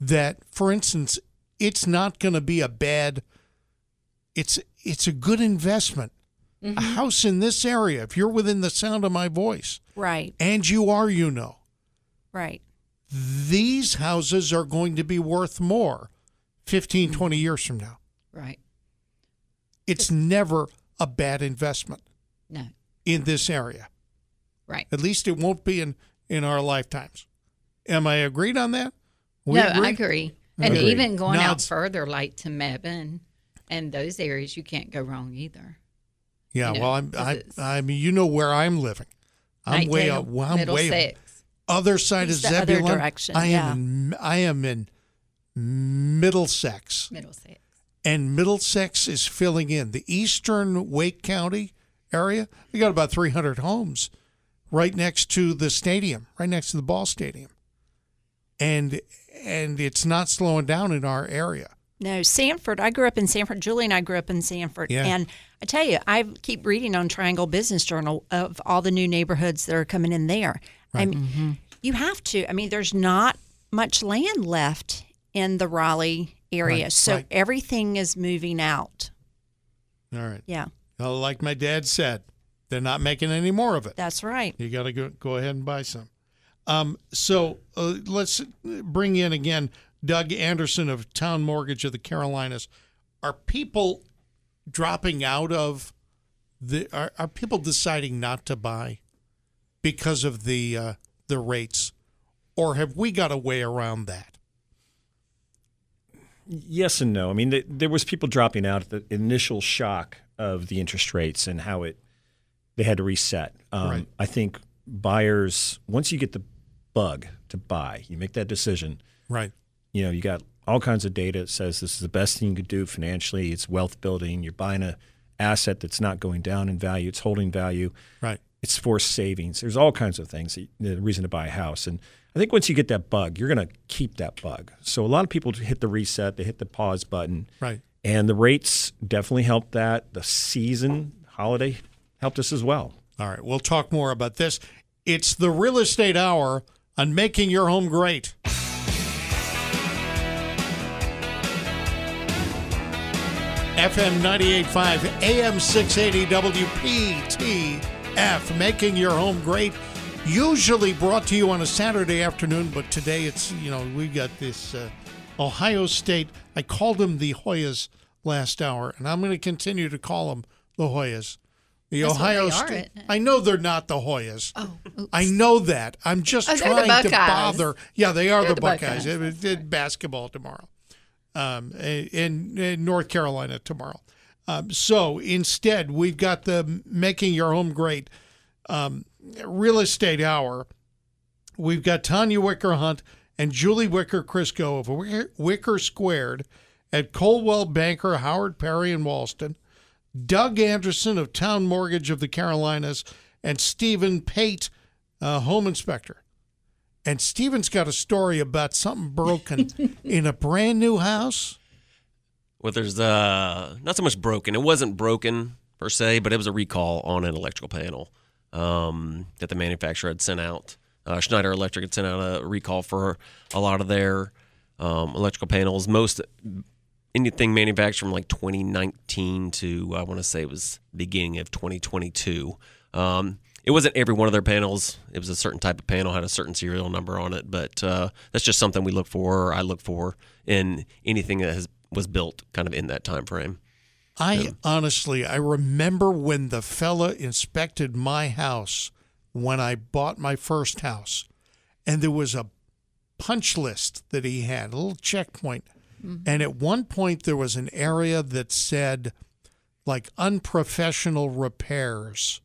B: that, for instance, it's not going to be a bad. It's it's a good investment. A mm-hmm. house in this area, if you're within the sound of my voice,
H: Right.
B: and you are, you know,
H: Right.
B: these houses are going to be worth more 15, mm-hmm. 20 years from now.
G: right.
B: It's never a bad investment
G: No,
B: in this area.
G: right.
B: At least it won't be in, in our lifetimes. Am I agreed on that? We
G: no, I agree. And
B: Agreed.
G: even going
B: Now
G: out further, like to Mebane and those areas, you can't go wrong either.
B: Yeah,
G: you know,
B: well, I'm,
G: 'cause
B: I, I mean, you know where I'm living. I'm way up. Well, I'm way
G: Middlesex.
B: other side
H: He's
B: of
H: the other
B: Zebulon.
H: direction,
B: I
H: yeah.
B: am in. I am in Middlesex,
G: Middlesex.
B: and Middlesex is filling in the eastern Wake County area. We got about 300 homes right next to the stadium, right next to the ball stadium, and and it's not slowing down in our area.
H: No, Sanford. I grew up in Sanford. Julie and I grew up in Sanford.
B: Yeah.
H: And I tell you, I keep reading on Triangle Business Journal of all the new neighborhoods that are coming in there. I mean, you have to. I mean, there's not much land left in the Raleigh area,
B: Right,
H: so
B: right.
H: everything is moving out.
B: All right.
H: Yeah,
B: Well, like my dad said, they're not making any more of it.
H: that's right.
B: You got to go go ahead and buy some. Um, so uh, let's bring in again Doug Anderson of Towne Mortgage of the Carolinas. Are people dropping out of the? Are, are people deciding not to buy because of the uh, the rates, or have we got a way around that?
I: Yes and no. I mean, th there was people dropping out at the initial shock of the interest rates and how it they had to reset. Um,
B: Right.
I: I think buyers once you get the bug to buy, you make that decision.
B: Right.
I: You know, you got all kinds of data that says this is the best thing you could do financially. It's wealth building. You're buying a asset that's not going down in value. It's holding value.
B: Right.
I: It's forced savings. There's all kinds of things. The reason to buy a house, and I think once you get that bug, you're going to keep that bug. So a lot of people hit the reset. They hit the pause button.
B: Right.
I: And the rates definitely helped that. The season holiday helped us as well.
B: All right. We'll talk more about this. It's the real estate hour on making your home great. FM 98.5, AM 680, WPTF, making your home great. Usually brought to you on a Saturday afternoon, but today it's, you know, we got this uh, Ohio State. I called them the Hoyas last hour, and I'm going to continue to call them the Hoyas. The
G: That's
B: Ohio
G: are,
B: State. I know they're not the Hoyas.
G: Oh, oops.
B: I know that. I'm just
G: Oh,
B: trying to bother. Yeah, they are
G: They're
B: the,
G: the
B: Buckeyes.
G: Buckeyes.
B: They did basketball tomorrow, um, in, in North Carolina tomorrow. Um, so instead, we've got the making your home great um, real estate hour. We've got Tonya Wicker Hunt and Julie Wicker Crisco of Wicker, Squared at Coldwell Banker, Howard Perry, and Walston. Doug Anderson of Towne Mortgage of the Carolinas, and Steven Pate, uh, home inspector. And Steven's got a story about something broken in a brand new house.
J: Well, there's uh, not so much broken. It wasn't broken per se, but it was a recall on an electrical panel um, that the manufacturer had sent out. Uh, Schneider Electric had sent out a recall for a lot of their um, electrical panels. Most anything manufactured from like 2019 to I want to say it was beginning of 2022. Um, it wasn't every one of their panels. It was a certain type of panel, had a certain serial number on it. But uh, that's just something we look for. Or I look for in anything that has was built kind of in that time frame.
B: I honestly, I remember when the fella inspected my house when I bought my first house, and there was a punch list that he had, a little checkpoint. And at one point, there was an area that said, like, unprofessional repairs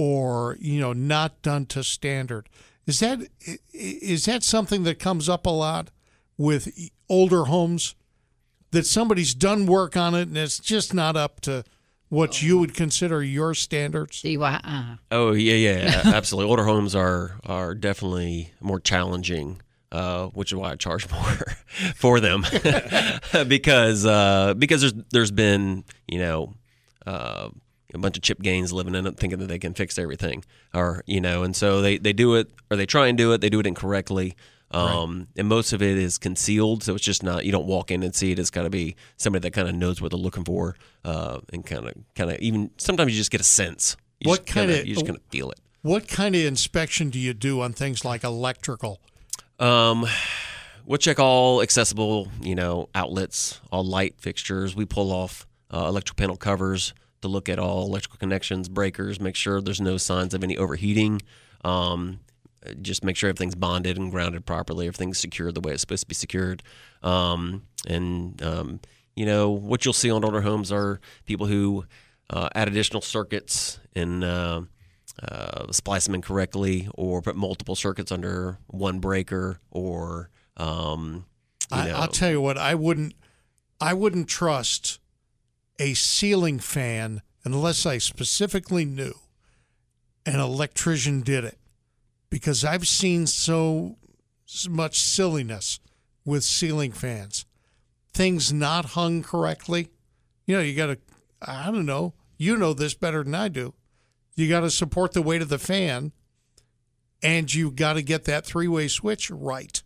B: or, you know, not done to standard. Is that is that something that comes up a lot with older homes? that somebody's done work on it and it's just not up to what you would consider your standards.
G: DIY.
J: Oh yeah, yeah, absolutely. Older homes are are definitely more challenging, uh, which is why I charge more for them because uh, because there's there's been you know uh, a bunch of Chip Gaines living in it, thinking that they can fix everything, or you know, and so they they do it or they try and do it, they do it incorrectly. Um, and most of it is concealed, so it's just not you don't walk in and see it. It's got to be somebody that kind of knows what they're looking for, uh, and kind of kind of even sometimes you just get a sense. You
B: What
J: kinda-
B: kinda-
J: you just kind of feel it.
B: What kind of inspection do you do on things like electrical?
J: Um, we'll check all accessible, you know, outlets, all light fixtures. We pull off uh, electrical panel covers to look at all electrical connections, breakers, make sure there's no signs of any overheating. Um, just make sure everything's bonded and grounded properly, everything's secured the way it's supposed to be secured. Um, and um, you know what you'll see on older homes are people who uh, add additional circuits and uh, uh, splice them incorrectly, or put multiple circuits under one breaker, or um,
B: I, I'll tell you what, I wouldn't, I wouldn't trust a ceiling fan unless I specifically knew an electrician did it, because I've seen so much silliness with ceiling fans, things not hung correctly. You know, you got to, I don't know, you know this better than I do. You got to support the weight of the fan, and you got to get that three-way switch right.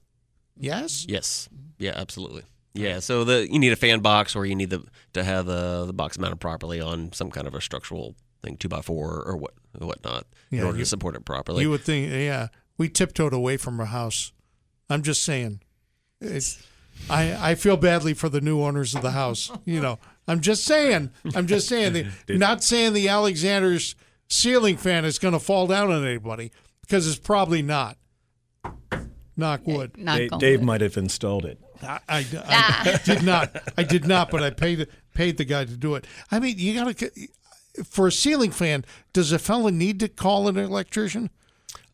B: Yes.
J: Yes. Yeah, absolutely. Yeah, so the you need a fan box, or you need the to have the the box mounted properly on some kind of a structural thing, two by four or what whatnot, in order
B: you-
J: to support it properly.
B: You would think, yeah, we tiptoed away from our house. I'm just saying. It's, I I feel badly for the new owners of the house. You know, I'm just saying. I'm just saying. The, not saying the Alexander's ceiling fan is going to fall down on anybody because it's probably not. Knock wood.
G: Not
I: Dave, Dave might have installed it.
B: I, I, I did not. I did not, but I paid paid the guy to do it. I mean, you got to for a ceiling fan. Does a fella need to call an electrician?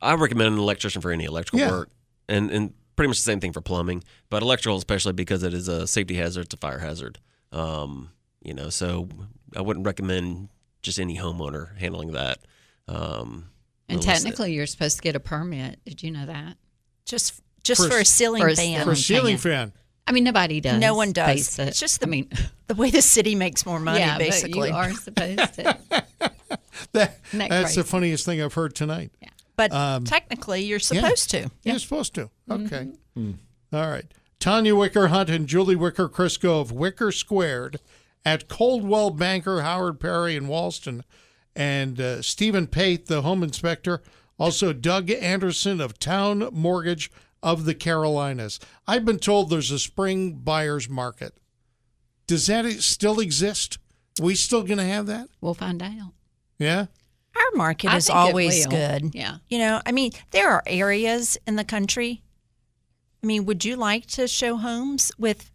J: I recommend an electrician for any electrical
B: Yeah.
J: work, and and pretty much the same thing for plumbing, but electrical especially because it is a safety hazard, it's a fire hazard. Um, you know, so I wouldn't recommend just any homeowner handling that. Um,
G: And
J: unless-
G: technically, you're supposed to get a permit. Did you know that?
H: Just just
B: For
H: for,
B: a-
H: a ceiling
G: for a
H: fan.
B: For a ceiling
G: fan.
B: Fan.
G: I mean, nobody does.
H: No one does.
G: face It.
H: It's just the-
G: I mean,
H: the way the city makes more money,
G: yeah,
H: basically.
G: But you are supposed to.
B: That,
G: Isn't that
B: that's the funniest thing I've heard tonight. Yeah.
H: But
B: Um,
H: technically, you're supposed to.
B: You're supposed to. Okay.
G: Mm-hmm.
B: All right. Tonya Wicker Hunt and Julie Wicker Crisco of Wicker Squared at Coldwell Banker, Howard Perry, and Walston, and uh, Steven Pate, the home inspector. Also, Doug Anderson of Towne Mortgage of the Carolinas. I've been told there's a spring buyer's market. Does that still exist? we still going to have that?
G: We'll find out.
B: Yeah.
H: Our market
G: I
H: is always good.
G: Yeah.
H: You know, I mean, there are areas in the country. I mean, would you like to show homes with,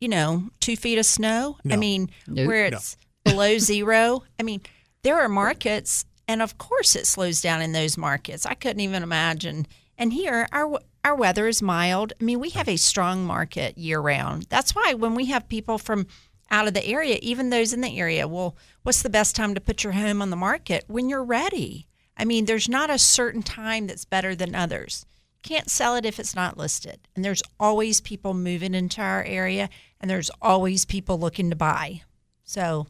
H: you know, two feet of snow?
B: No.
H: I mean,
G: Nope.
H: where it's below zero? I mean, there are markets, and of course it slows down in those markets. I couldn't even imagine. And here, our our weather is mild. I mean, we have a strong market year round. That's why when we have people from out of the area, even those in the area, well, what's the best time to put your home on the market? When you're ready. I mean, there's not a certain time that's better than others. Can't sell it if it's not listed. And there's always people moving into our area, and there's always people looking to buy. So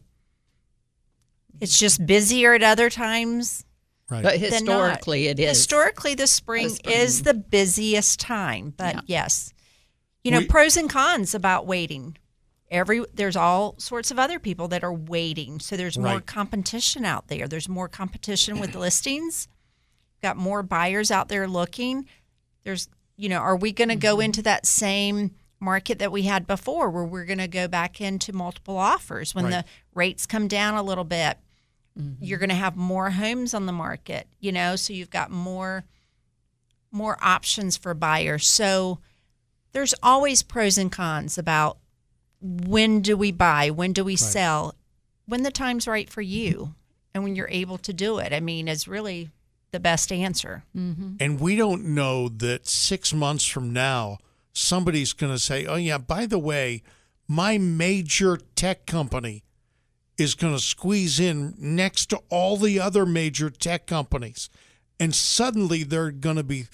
H: it's just busier at other times.
B: Right.
G: But historically, it is.
H: Historically, the spring,
G: The spring.
H: is the busiest time. But
G: Yeah.
H: yes, you know,
B: We-
H: pros and cons about waiting. Every there's all sorts of other people that are waiting, so there's more competition out there. There's more competition with listings. Got more buyers out there looking. There's, you know, are we going to
B: Mm-hmm.
H: go into that same market that we had before, where we're going to go back into multiple offers when
B: Right.
H: the rates come down a little bit?
G: Mm-hmm.
H: You're going to have more homes on the market, you know, so you've got more more options for buyers. So there's always pros and cons about when do we buy, when do we sell, when the time's right for you, and when you're able to do it. I mean, is really the best answer.
B: And we don't know that six months from now, somebody's going to say, oh, yeah, by the way, my major tech company is going to squeeze in next to all the other major tech companies. And suddenly they're going to be,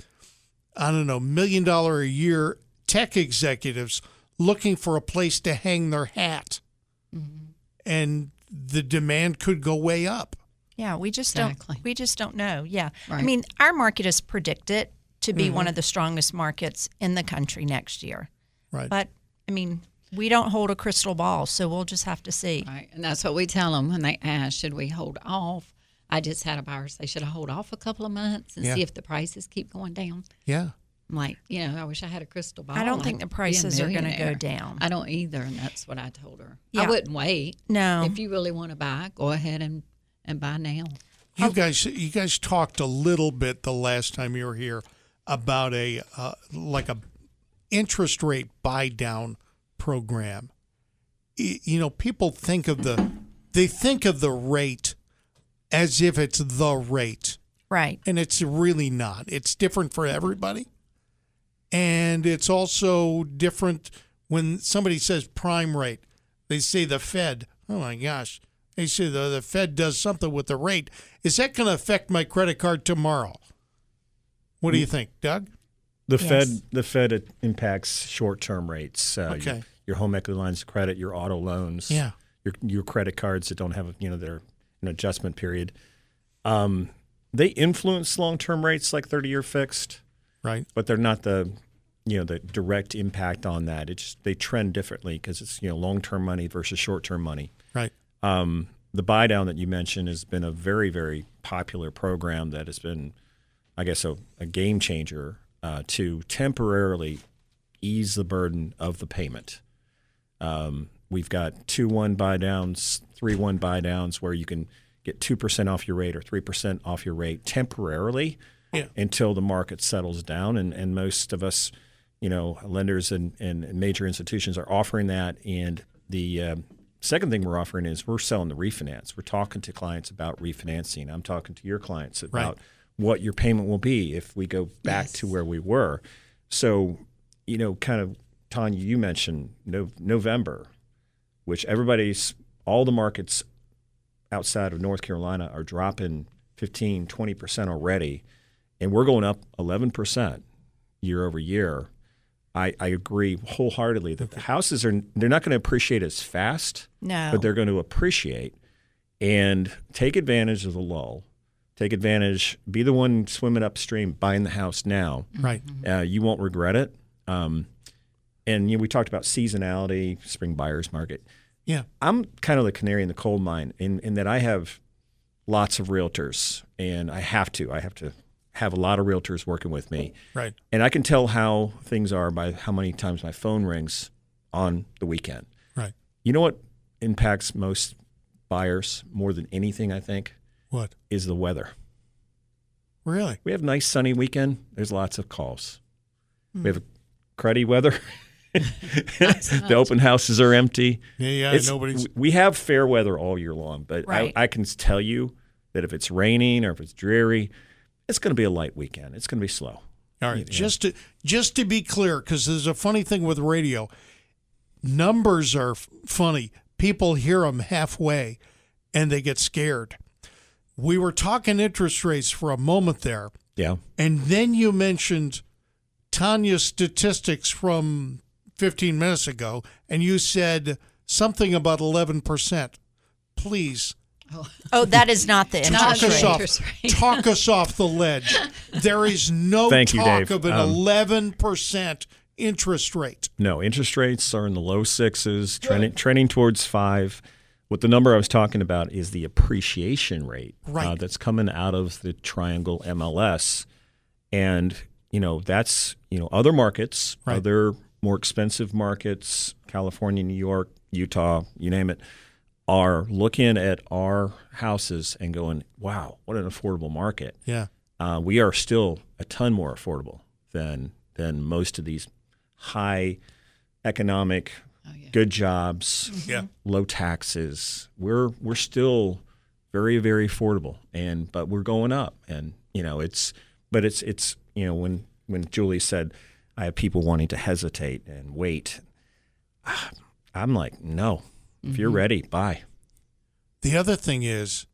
B: I don't know, million dollar a year tech executives looking for a place to hang their hat. Mm-hmm. And the demand could go way up.
H: Yeah, we just
G: Exactly.
H: don't we just don't know. Yeah. I mean, our market is predicted to be one mm-hmm. of the strongest markets in the country next year.
B: Right.
H: But I mean, we don't hold a crystal ball, so we'll just have to see.
G: Right. And that's what we tell them when they ask, should we hold off? I just had a buyer say, should I hold off a couple of months and
B: Yeah.
G: see if the prices keep going down?
B: yeah.
G: I'm like, you know, I wish I had a crystal ball.
H: I don't think the prices are gonna go down.
G: I don't either, and that's what I told her.
H: Yeah.
G: I wouldn't wait.
H: No.
G: If you really want to buy, go ahead and, and buy now.
B: You guys, you guys talked a little bit the last time you were here about a uh, like a interest rate buy down program. You know, people think of the they think of the rate as if it's the rate,
H: Right.
B: and it's really not. It's different for everybody, and it's also different when somebody says prime rate. They say the Fed. Oh my gosh. They say the, the Fed does something with the rate. Is that going to affect my credit card tomorrow? What do you mm. think, Doug?
I: The
H: Yes.
I: Fed, the Fed it impacts short-term rates. Uh,
B: Okay.
I: Your, your home equity lines of credit, your auto loans,
B: Yeah.
I: your your credit cards that don't have you know their an adjustment period. Um, they influence long-term rates like 30-year fixed,
B: Right.
I: but they're not the you know the direct impact on that. It's they trend differently because it's you know long-term money versus short-term money.
B: Right.
I: Um, the buy down that you mentioned has been a very, very popular program that has been, I guess, a, a game changer uh, to temporarily ease the burden of the payment. Um, we've got two one buy downs, three one buy downs where you can get two percent off your rate or three percent off your rate temporarily
B: Yeah.
I: until the market settles down. And, and most of us, you know, lenders and, and major institutions are offering that. And the um, second thing we're offering is we're selling the refinance. We're talking to clients about refinancing. I'm talking to your clients about what your payment will be if we go back to where we were. So, you know, kind of Tonya, you mentioned no, November, which everybody's all the markets outside of North Carolina are dropping 15, 20% already, and we're going up 11% year over year. I, I agree wholeheartedly that the houses are they're not going to appreciate as fast,
H: No.
I: but they're going to appreciate and take advantage of the lull. Take advantage, be the one swimming upstream, buying the house now.
B: Right.
I: Uh, you won't regret it. Um, and you know, we talked about seasonality, spring buyers market.
B: Yeah.
I: I'm kind of the canary in the coal mine in, in that I have lots of realtors and I have to. I have to have a lot of realtors working with me.
B: Right.
I: And I can tell how things are by how many times my phone rings on the weekend.
B: Right.
I: You know what impacts most buyers more than anything, I think,
B: What?
I: is the weather.
B: Really?
I: We have nice sunny weekend. There's lots of calls. We hmm. have cruddy weather. the open houses are empty.
B: Yeah, yeah.
I: It's-
B: nobody's.
I: We have fair weather all year long, but
H: Right.
I: I, I can tell you that if it's raining or if it's dreary, it's going to be a light weekend. It's going to be slow.
B: All right, just to just to be clear, because there's a funny thing with radio. Numbers are f- funny. People hear them halfway, and they get scared. We were talking interest rates for a moment there,
I: Yeah.
B: and then you mentioned Tonya's statistics from 15 minutes ago, and you said something about 11 percent. Please
H: Oh, that is not the interest
B: talk
G: the
B: us
H: rate.
B: off. Talk us off the ledge. There is no
I: Thank you,
B: talk
I: Dave.
B: of an
I: Um,
B: 11 percent interest rate.
I: No, interest rates are in the low sixes, trending, trending towards five. What the number I was talking about is the appreciation rate uh, that's coming out of the Triangle MLS, and you know that's you know other markets,
B: Right.
I: other more expensive markets, California, New York, Utah, you name it, are looking at our houses and going, "Wow, what an affordable market."
B: Yeah.
I: uh, we are still a ton more affordable than than most of these high economic, Oh, good jobs, mm-hmm.
B: Yeah.
I: low taxes. We're we're still very very affordable, and but we're going up, and you know it's but it's it's you know when when Julie said I have people wanting to hesitate and wait, I'm like no, if you're mm-hmm. ready, buy.
B: The other thing is,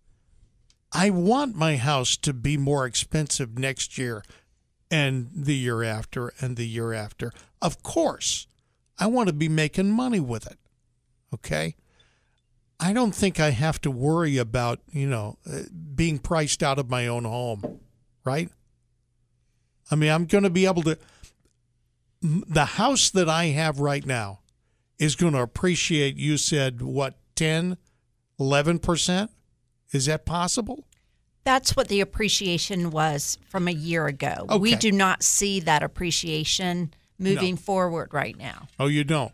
B: I want my house to be more expensive next year and the year after and the year after. Of course, I want to be making money with it. Okay? I don't think I have to worry about, you know, uh, being priced out of my own home, right? I mean, I'm going to be able to the house that I have right now is going to appreciate you said what 10 11%? Is that possible?
H: That's what the appreciation was from a year ago. We do not see that appreciation moving forward right now.
B: Oh, you don't.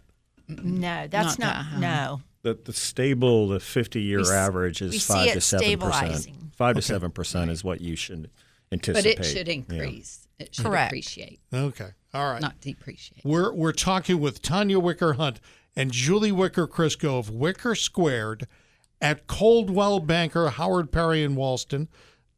H: No, that's
G: Not
H: not.
G: that high.
H: no.
I: the, the stable, the 50 year
H: We
I: average is 5 to 7 percent.
H: stabilizing.
I: 5 to 7 percent is what you should anticipate.
G: But it should
I: Yeah.
G: increase. It should
H: Correct.
G: appreciate,
B: Okay. All right.
G: not depreciate.
B: We're we're talking with Tonya Wicker Hunt and Julie Wicker Crisco of Wicker Squared at Coldwell Banker, Howard Perry in Walston,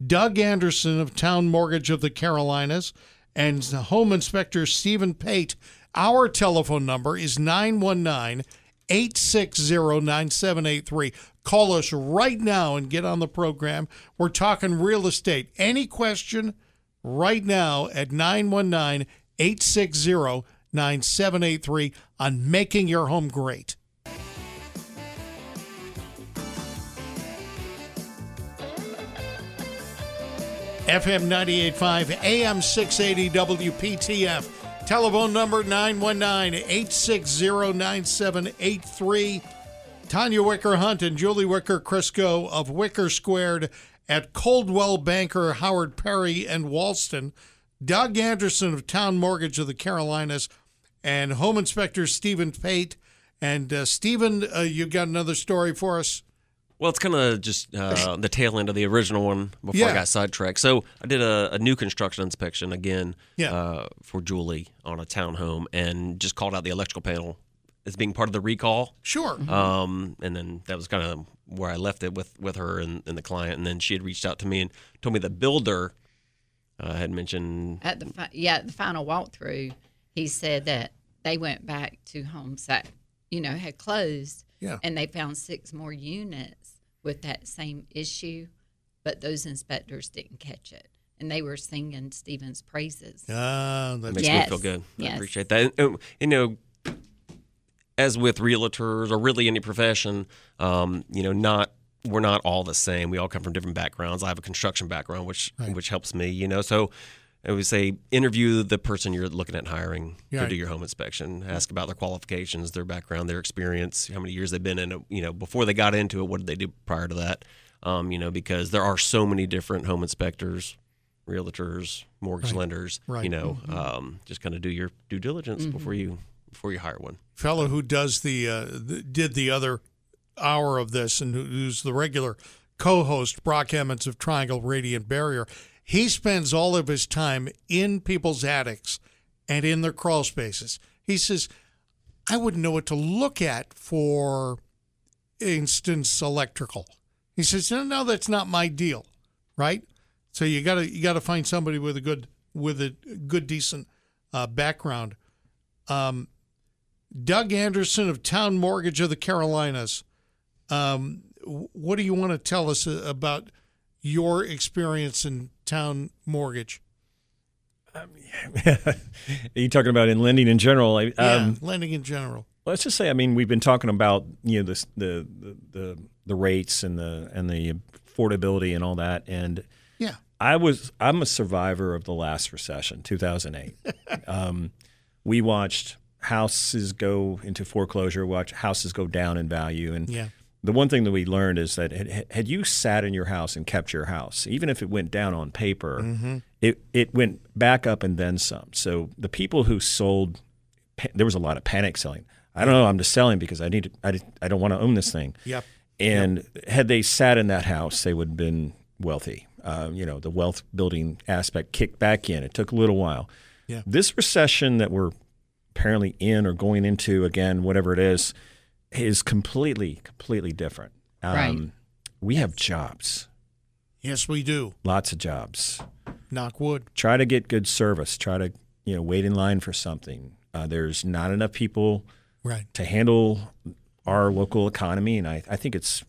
B: Doug Anderson of Towne Mortgage of the Carolinas, and Home Inspector Steven Pate. Our telephone number is 919 860 9783. Call us right now and get on the program. We're talking real estate. Any question? right now at 919 860 9783 on making your home great. FM 98.5, AM 680 WPTF. Telephone number 919 860 9783. Tonya Wicker Hunt and Julie Wicker Crisco of Wicker Squared at Coldwell Banker, Howard Perry, and Walston. Doug Anderson of Towne Mortgage of the Carolinas, and Home Inspector Steven Pate. And uh, Steven, uh, you got another story for us?
J: Well, it's kind of just uh, the tail end of the original one before
B: Yeah.
J: I got sidetracked. So I did a, a new construction inspection again
B: Yeah.
J: uh, for Julie on a townhome and just called out the electrical panel as being part of the recall.
B: Sure.
J: Um, and then that was kind of where I left it with, with her and, and the client. And then she had reached out to me and told me the builder uh, had mentioned
G: At the fi- yeah, at the final walkthrough, he said that they went back to homes that you know had closed,
B: Yeah.
G: and they found six more units with that same issue, but those inspectors didn't catch it, and they were singing Steven's praises.
B: Ah, that's
J: makes
G: Yes.
J: me feel good. I appreciate that. And, you know, as with realtors or really any profession, um, you know, not we're not all the same. We all come from different backgrounds. I have a construction background, which which helps me. You know, so I would say interview the person you're looking at hiring
B: Right.
J: to do your home inspection. Ask about their qualifications, their background, their experience, how many years they've been in it. You know, before they got into it, what did they do prior to that? Um, you know, because there are so many different home inspectors, realtors, mortgage lenders.
B: Right.
J: You know, um, just kind of do your due diligence before you before you hire one.
B: fellow who does the, uh, the did the other hour of this and who's the regular co-host Brock Emmons of Triangle Radiant Barrier. He spends all of his time in people's attics and in their crawl spaces. He says, "I wouldn't know what to look at for instance electrical." He says, "No, no, that's not my deal." Right? So you got to you got to find somebody with a good with a good decent uh, background. Um, Doug Anderson of Towne Mortgage of the Carolinas. Um, what do you want to tell us about your experience in Towne Mortgage?
I: Are you talking about in lending in general? I-
B: Yeah,
I: Um,
B: lending in general.
I: let's just say, I mean, we've been talking about you know this, the, the the the rates and the and the affordability and all that, and
B: Yeah.
I: I was I'm a survivor of the last recession, 2008. um, we watched houses go into foreclosure, watch houses go down in value, and
B: Yeah.
I: The one thing that we learned is that had, had you sat in your house and kept your house, even if it went down on paper,
B: Mm-hmm.
I: it it went back up and then some. So the people who sold, there was a lot of panic selling. I don't know. I'm just selling because I need to. I, I don't want to own this thing.
B: Yep.
I: And had they sat in that house, they would have been wealthy. Uh, you know, the wealth building aspect kicked back in. It took a little while.
B: Yeah.
I: This recession that we're apparently in or going into again, whatever it is, is completely, completely different. Um,
G: Right.
I: We have jobs,
B: Yes, we do.
I: lots of jobs.
B: Knock wood.
I: Try to get good service. Try to, you know, wait in line for something. Uh, there's not enough people
B: Right.
I: to handle our local economy, and I, I think it's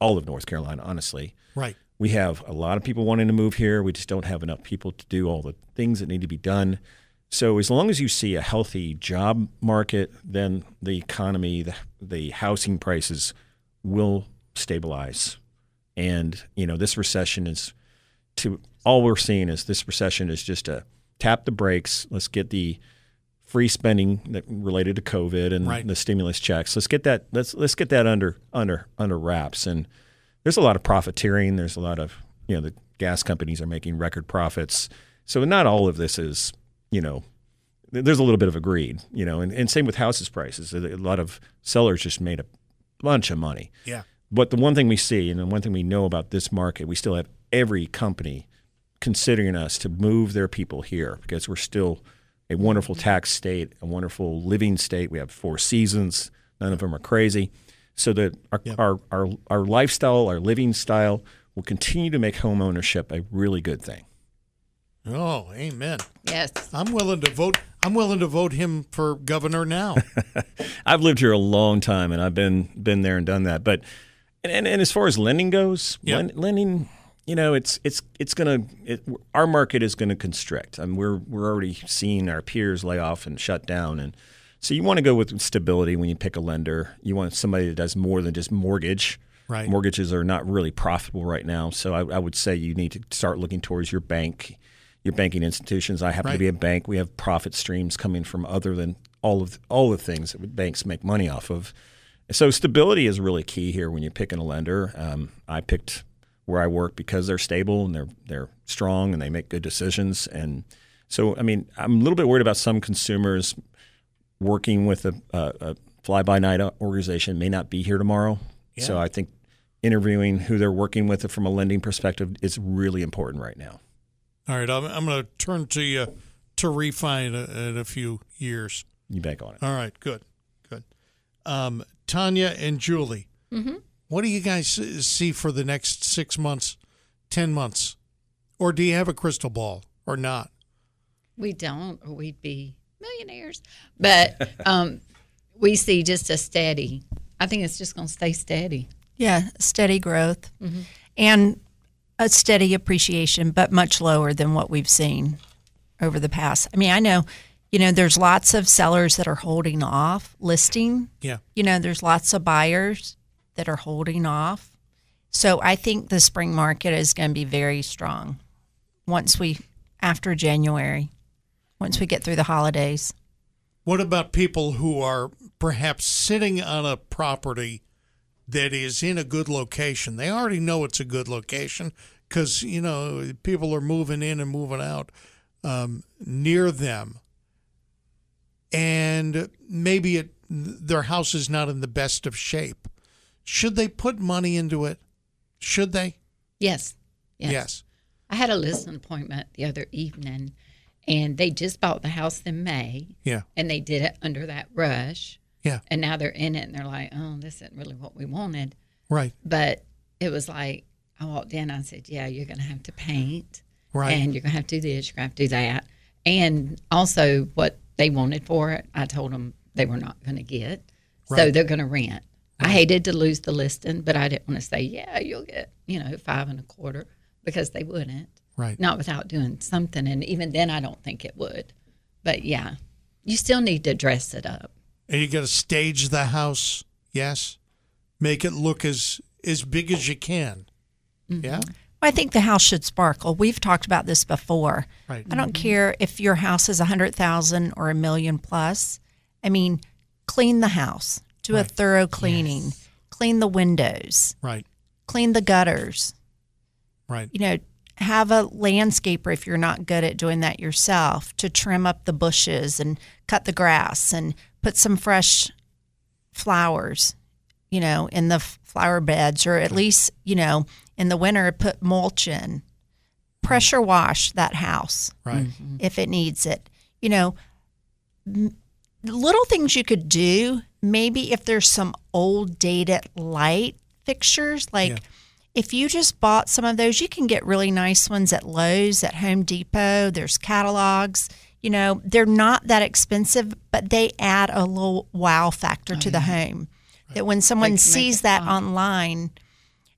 I: all of North Carolina, honestly.
B: Right.
I: We have a lot of people wanting to move here. We just don't have enough people to do all the things that need to be done. So as long as you see a healthy job market, then the economy, the, the housing prices will stabilize. And you know, this recession is to all we're seeing is this recession is just a tap the brakes. Let's get the free spending that related to COVID and
B: Right.
I: the stimulus checks. Let's get that let's let's get that under under under wraps. And there's a lot of profiteering. There's a lot of you know the gas companies are making record profits. So not all of this is you know there's a little bit of a greed, you know, and, and same with houses prices. A lot of sellers just made a bunch of money.
B: Yeah.
I: But the one thing we see, and the one thing we know about this market, we still have every company considering us to move their people here because we're still a wonderful tax state, a wonderful living state. We have four seasons. None of them are crazy. So that our,
B: Yep.
I: our, our, our lifestyle, our living style will continue to make home ownership a really good thing.
B: Oh, amen.
G: Yes.
B: I'm willing to vote. I'm willing to vote him for governor now.
I: I've lived here a long time, and I've been been there and done that. But and, and, and as far as lending goes,
B: Yeah.
I: len- lending, you know, it's it's it's gonna it, our market is gonna constrict. I mean, we're we're already seeing our peers lay off and shut down, and so you want to go with stability when you pick a lender. You want somebody that does more than just mortgage.
B: Right.
I: Mortgages are not really profitable right now, so I, I would say you need to start looking towards your bank, your banking institutions. I happen
B: Right.
I: to be a bank. We have profit streams coming from other than all of all the things that banks make money off of. So stability is really key here when you're picking a lender. Um, I picked where I work because they're stable and they're they're strong and they make good decisions. And so, I mean, I'm a little bit worried about some consumers working with a, a, a fly by night organization may not be here tomorrow. So I think interviewing who they're working with from a lending perspective is really important right now.
B: All right, I'm, I'm going to turn to you to refine in a, in a few years.
I: You bank on it.
B: All right, good, good. Um, Tonya and Julie, what do you guys see for the next six months, ten months, or do you have a crystal ball or not?
G: We don't, or we'd be millionaires. But um, we see just a steady. I think it's just going to stay steady.
H: Yeah, steady growth and a steady appreciation, but much lower than what we've seen over the past. I mean, I know, you know, there's lots of sellers that are holding off listing.
B: Yeah,
H: You know, there's lots of buyers that are holding off. So I think the spring market is going to be very strong once we, after January, once we get through the holidays.
B: What about people who are perhaps sitting on a property that is in a good location? They already know it's a good location because, you know, people are moving in and moving out um, near them. And maybe it, their house is not in the best of shape. Should they put money into it? Should they?
G: Yes. Yes.
B: Yes.
G: I had a listing appointment the other evening, and they just bought the house in May,
B: Yeah.
G: and they did it under that rush.
B: Yeah.
G: And now they're in it, and they're like, "Oh, this isn't really what we wanted."
B: Right.
G: But it was like I walked in, I said, "Yeah, you're going to have to paint,
B: Right.
G: and you're going to have to do this, you're going to have to do that, and also what they wanted for it, I told them they were not going to get, so they're going to rent." I hated to lose the listing, but I didn't want to say, "Yeah, you'll get, you know, five and a quarter," because they wouldn't.
B: Right.
G: Not without doing something, and even then, I don't think it would. But yeah, you still need to dress it up.
B: And you got to stage the house. Yes. Make it look as as big as you can. Mm-hmm. Yeah.
H: I think the house should sparkle. We've talked about this before.
B: Right.
H: I don't mm-hmm. care if your house is a hundred thousand or a million plus. I mean, clean the house, do a thorough cleaning, clean the windows,
B: Right.
H: clean the gutters.
B: Right.
H: You know, have a landscaper if you're not good at doing that yourself to trim up the bushes and cut the grass and put some fresh flowers, you know, in the flower beds or at least, you know, in the winter put mulch in. Pressure wash that house
B: Right. Mm-hmm.
H: if it needs it. You know, m- little things you could do. Maybe if there's some old dated light fixtures, like
B: Yeah.
H: if you just bought some of those, you can get really nice ones at Lowe's, at Home Depot. There's catalogs. You know, they're not that expensive, but they add a little wow factor to the home. That when someone sees that
G: fun.
H: online,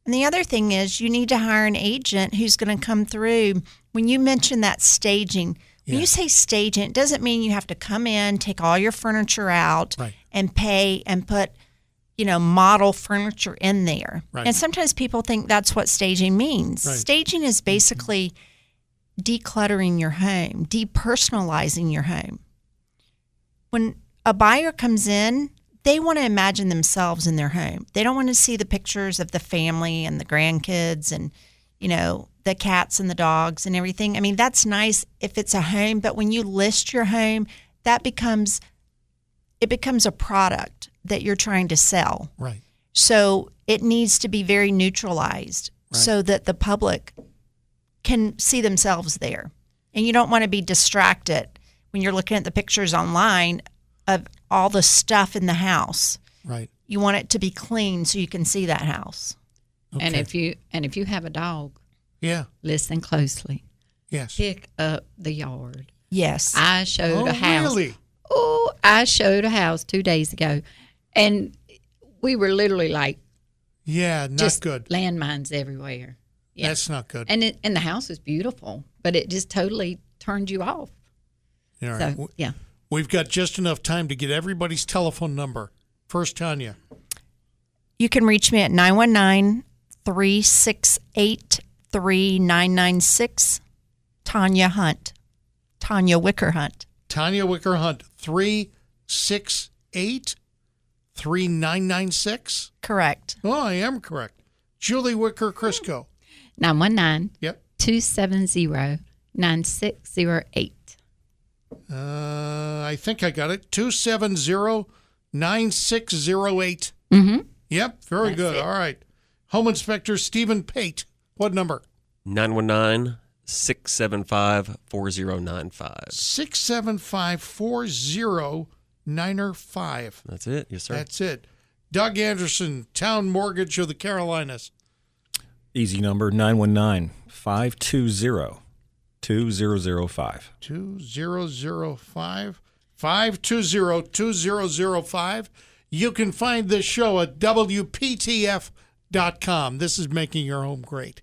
H: and the other thing is, you need to hire an agent who's going to come through. When you mention that staging, when you say staging, it doesn't mean you have to come in, take all your furniture out,
B: Right.
H: and pay and put, you know, model furniture in there.
B: Right.
H: And sometimes people think that's what staging means.
B: Right.
H: Staging is basically decluttering your home, depersonalizing your home. When a buyer comes in, they want to imagine themselves in their home. They don't want to see the pictures of the family and the grandkids and, you know, the cats and the dogs and everything. I mean, that's nice if it's a home, but when you list your home, that becomes it becomes a product that you're trying to sell.
B: Right.
H: So it needs to be very neutralized so that the public can see themselves there. And you don't want to be distracted when you're looking at the pictures online of all the stuff in the house.
B: Right.
H: You want it to be clean so you can see that house.
B: Okay.
G: And if you and if you have a dog,
B: Yeah.
G: listen closely.
B: Yes.
G: Pick up the yard.
H: Yes.
G: I showed
B: Oh,
G: a house.
B: really?
G: Oh, I showed a house two days ago, and we were literally like
B: Yeah, not
G: just
B: good.
G: landmines everywhere. Yeah.
B: That's not good.
G: and it, and the house is beautiful, but it just totally turned you off.
B: All right.
G: So yeah,
B: We've got just enough time to get everybody's telephone number. First, Tonya.
H: You can reach me at 919 368 3996. Tonya Hunt. Tonya Wicker Hunt.
B: Tonya Wicker Hunt, 368 3996.
H: Correct.
B: Oh, I am correct. Julie Wicker Crisco.
G: 919
B: Yep.
G: 270 9608.
B: Uh, I think I got it. 270 9608.
G: Mm-hmm.
B: Yep, very
G: That's
B: good.
G: it.
B: All right. Home Inspector Steven Pate. What number?
J: 919 675 4095.
B: 675 4095.
J: That's it. Yes, sir.
B: That's it. Doug Anderson, Towne Mortgage of the Carolinas.
I: Easy number 919 520 2005.
B: 2005 520 2005. You can find this show at WPTF.com. This is making your home great.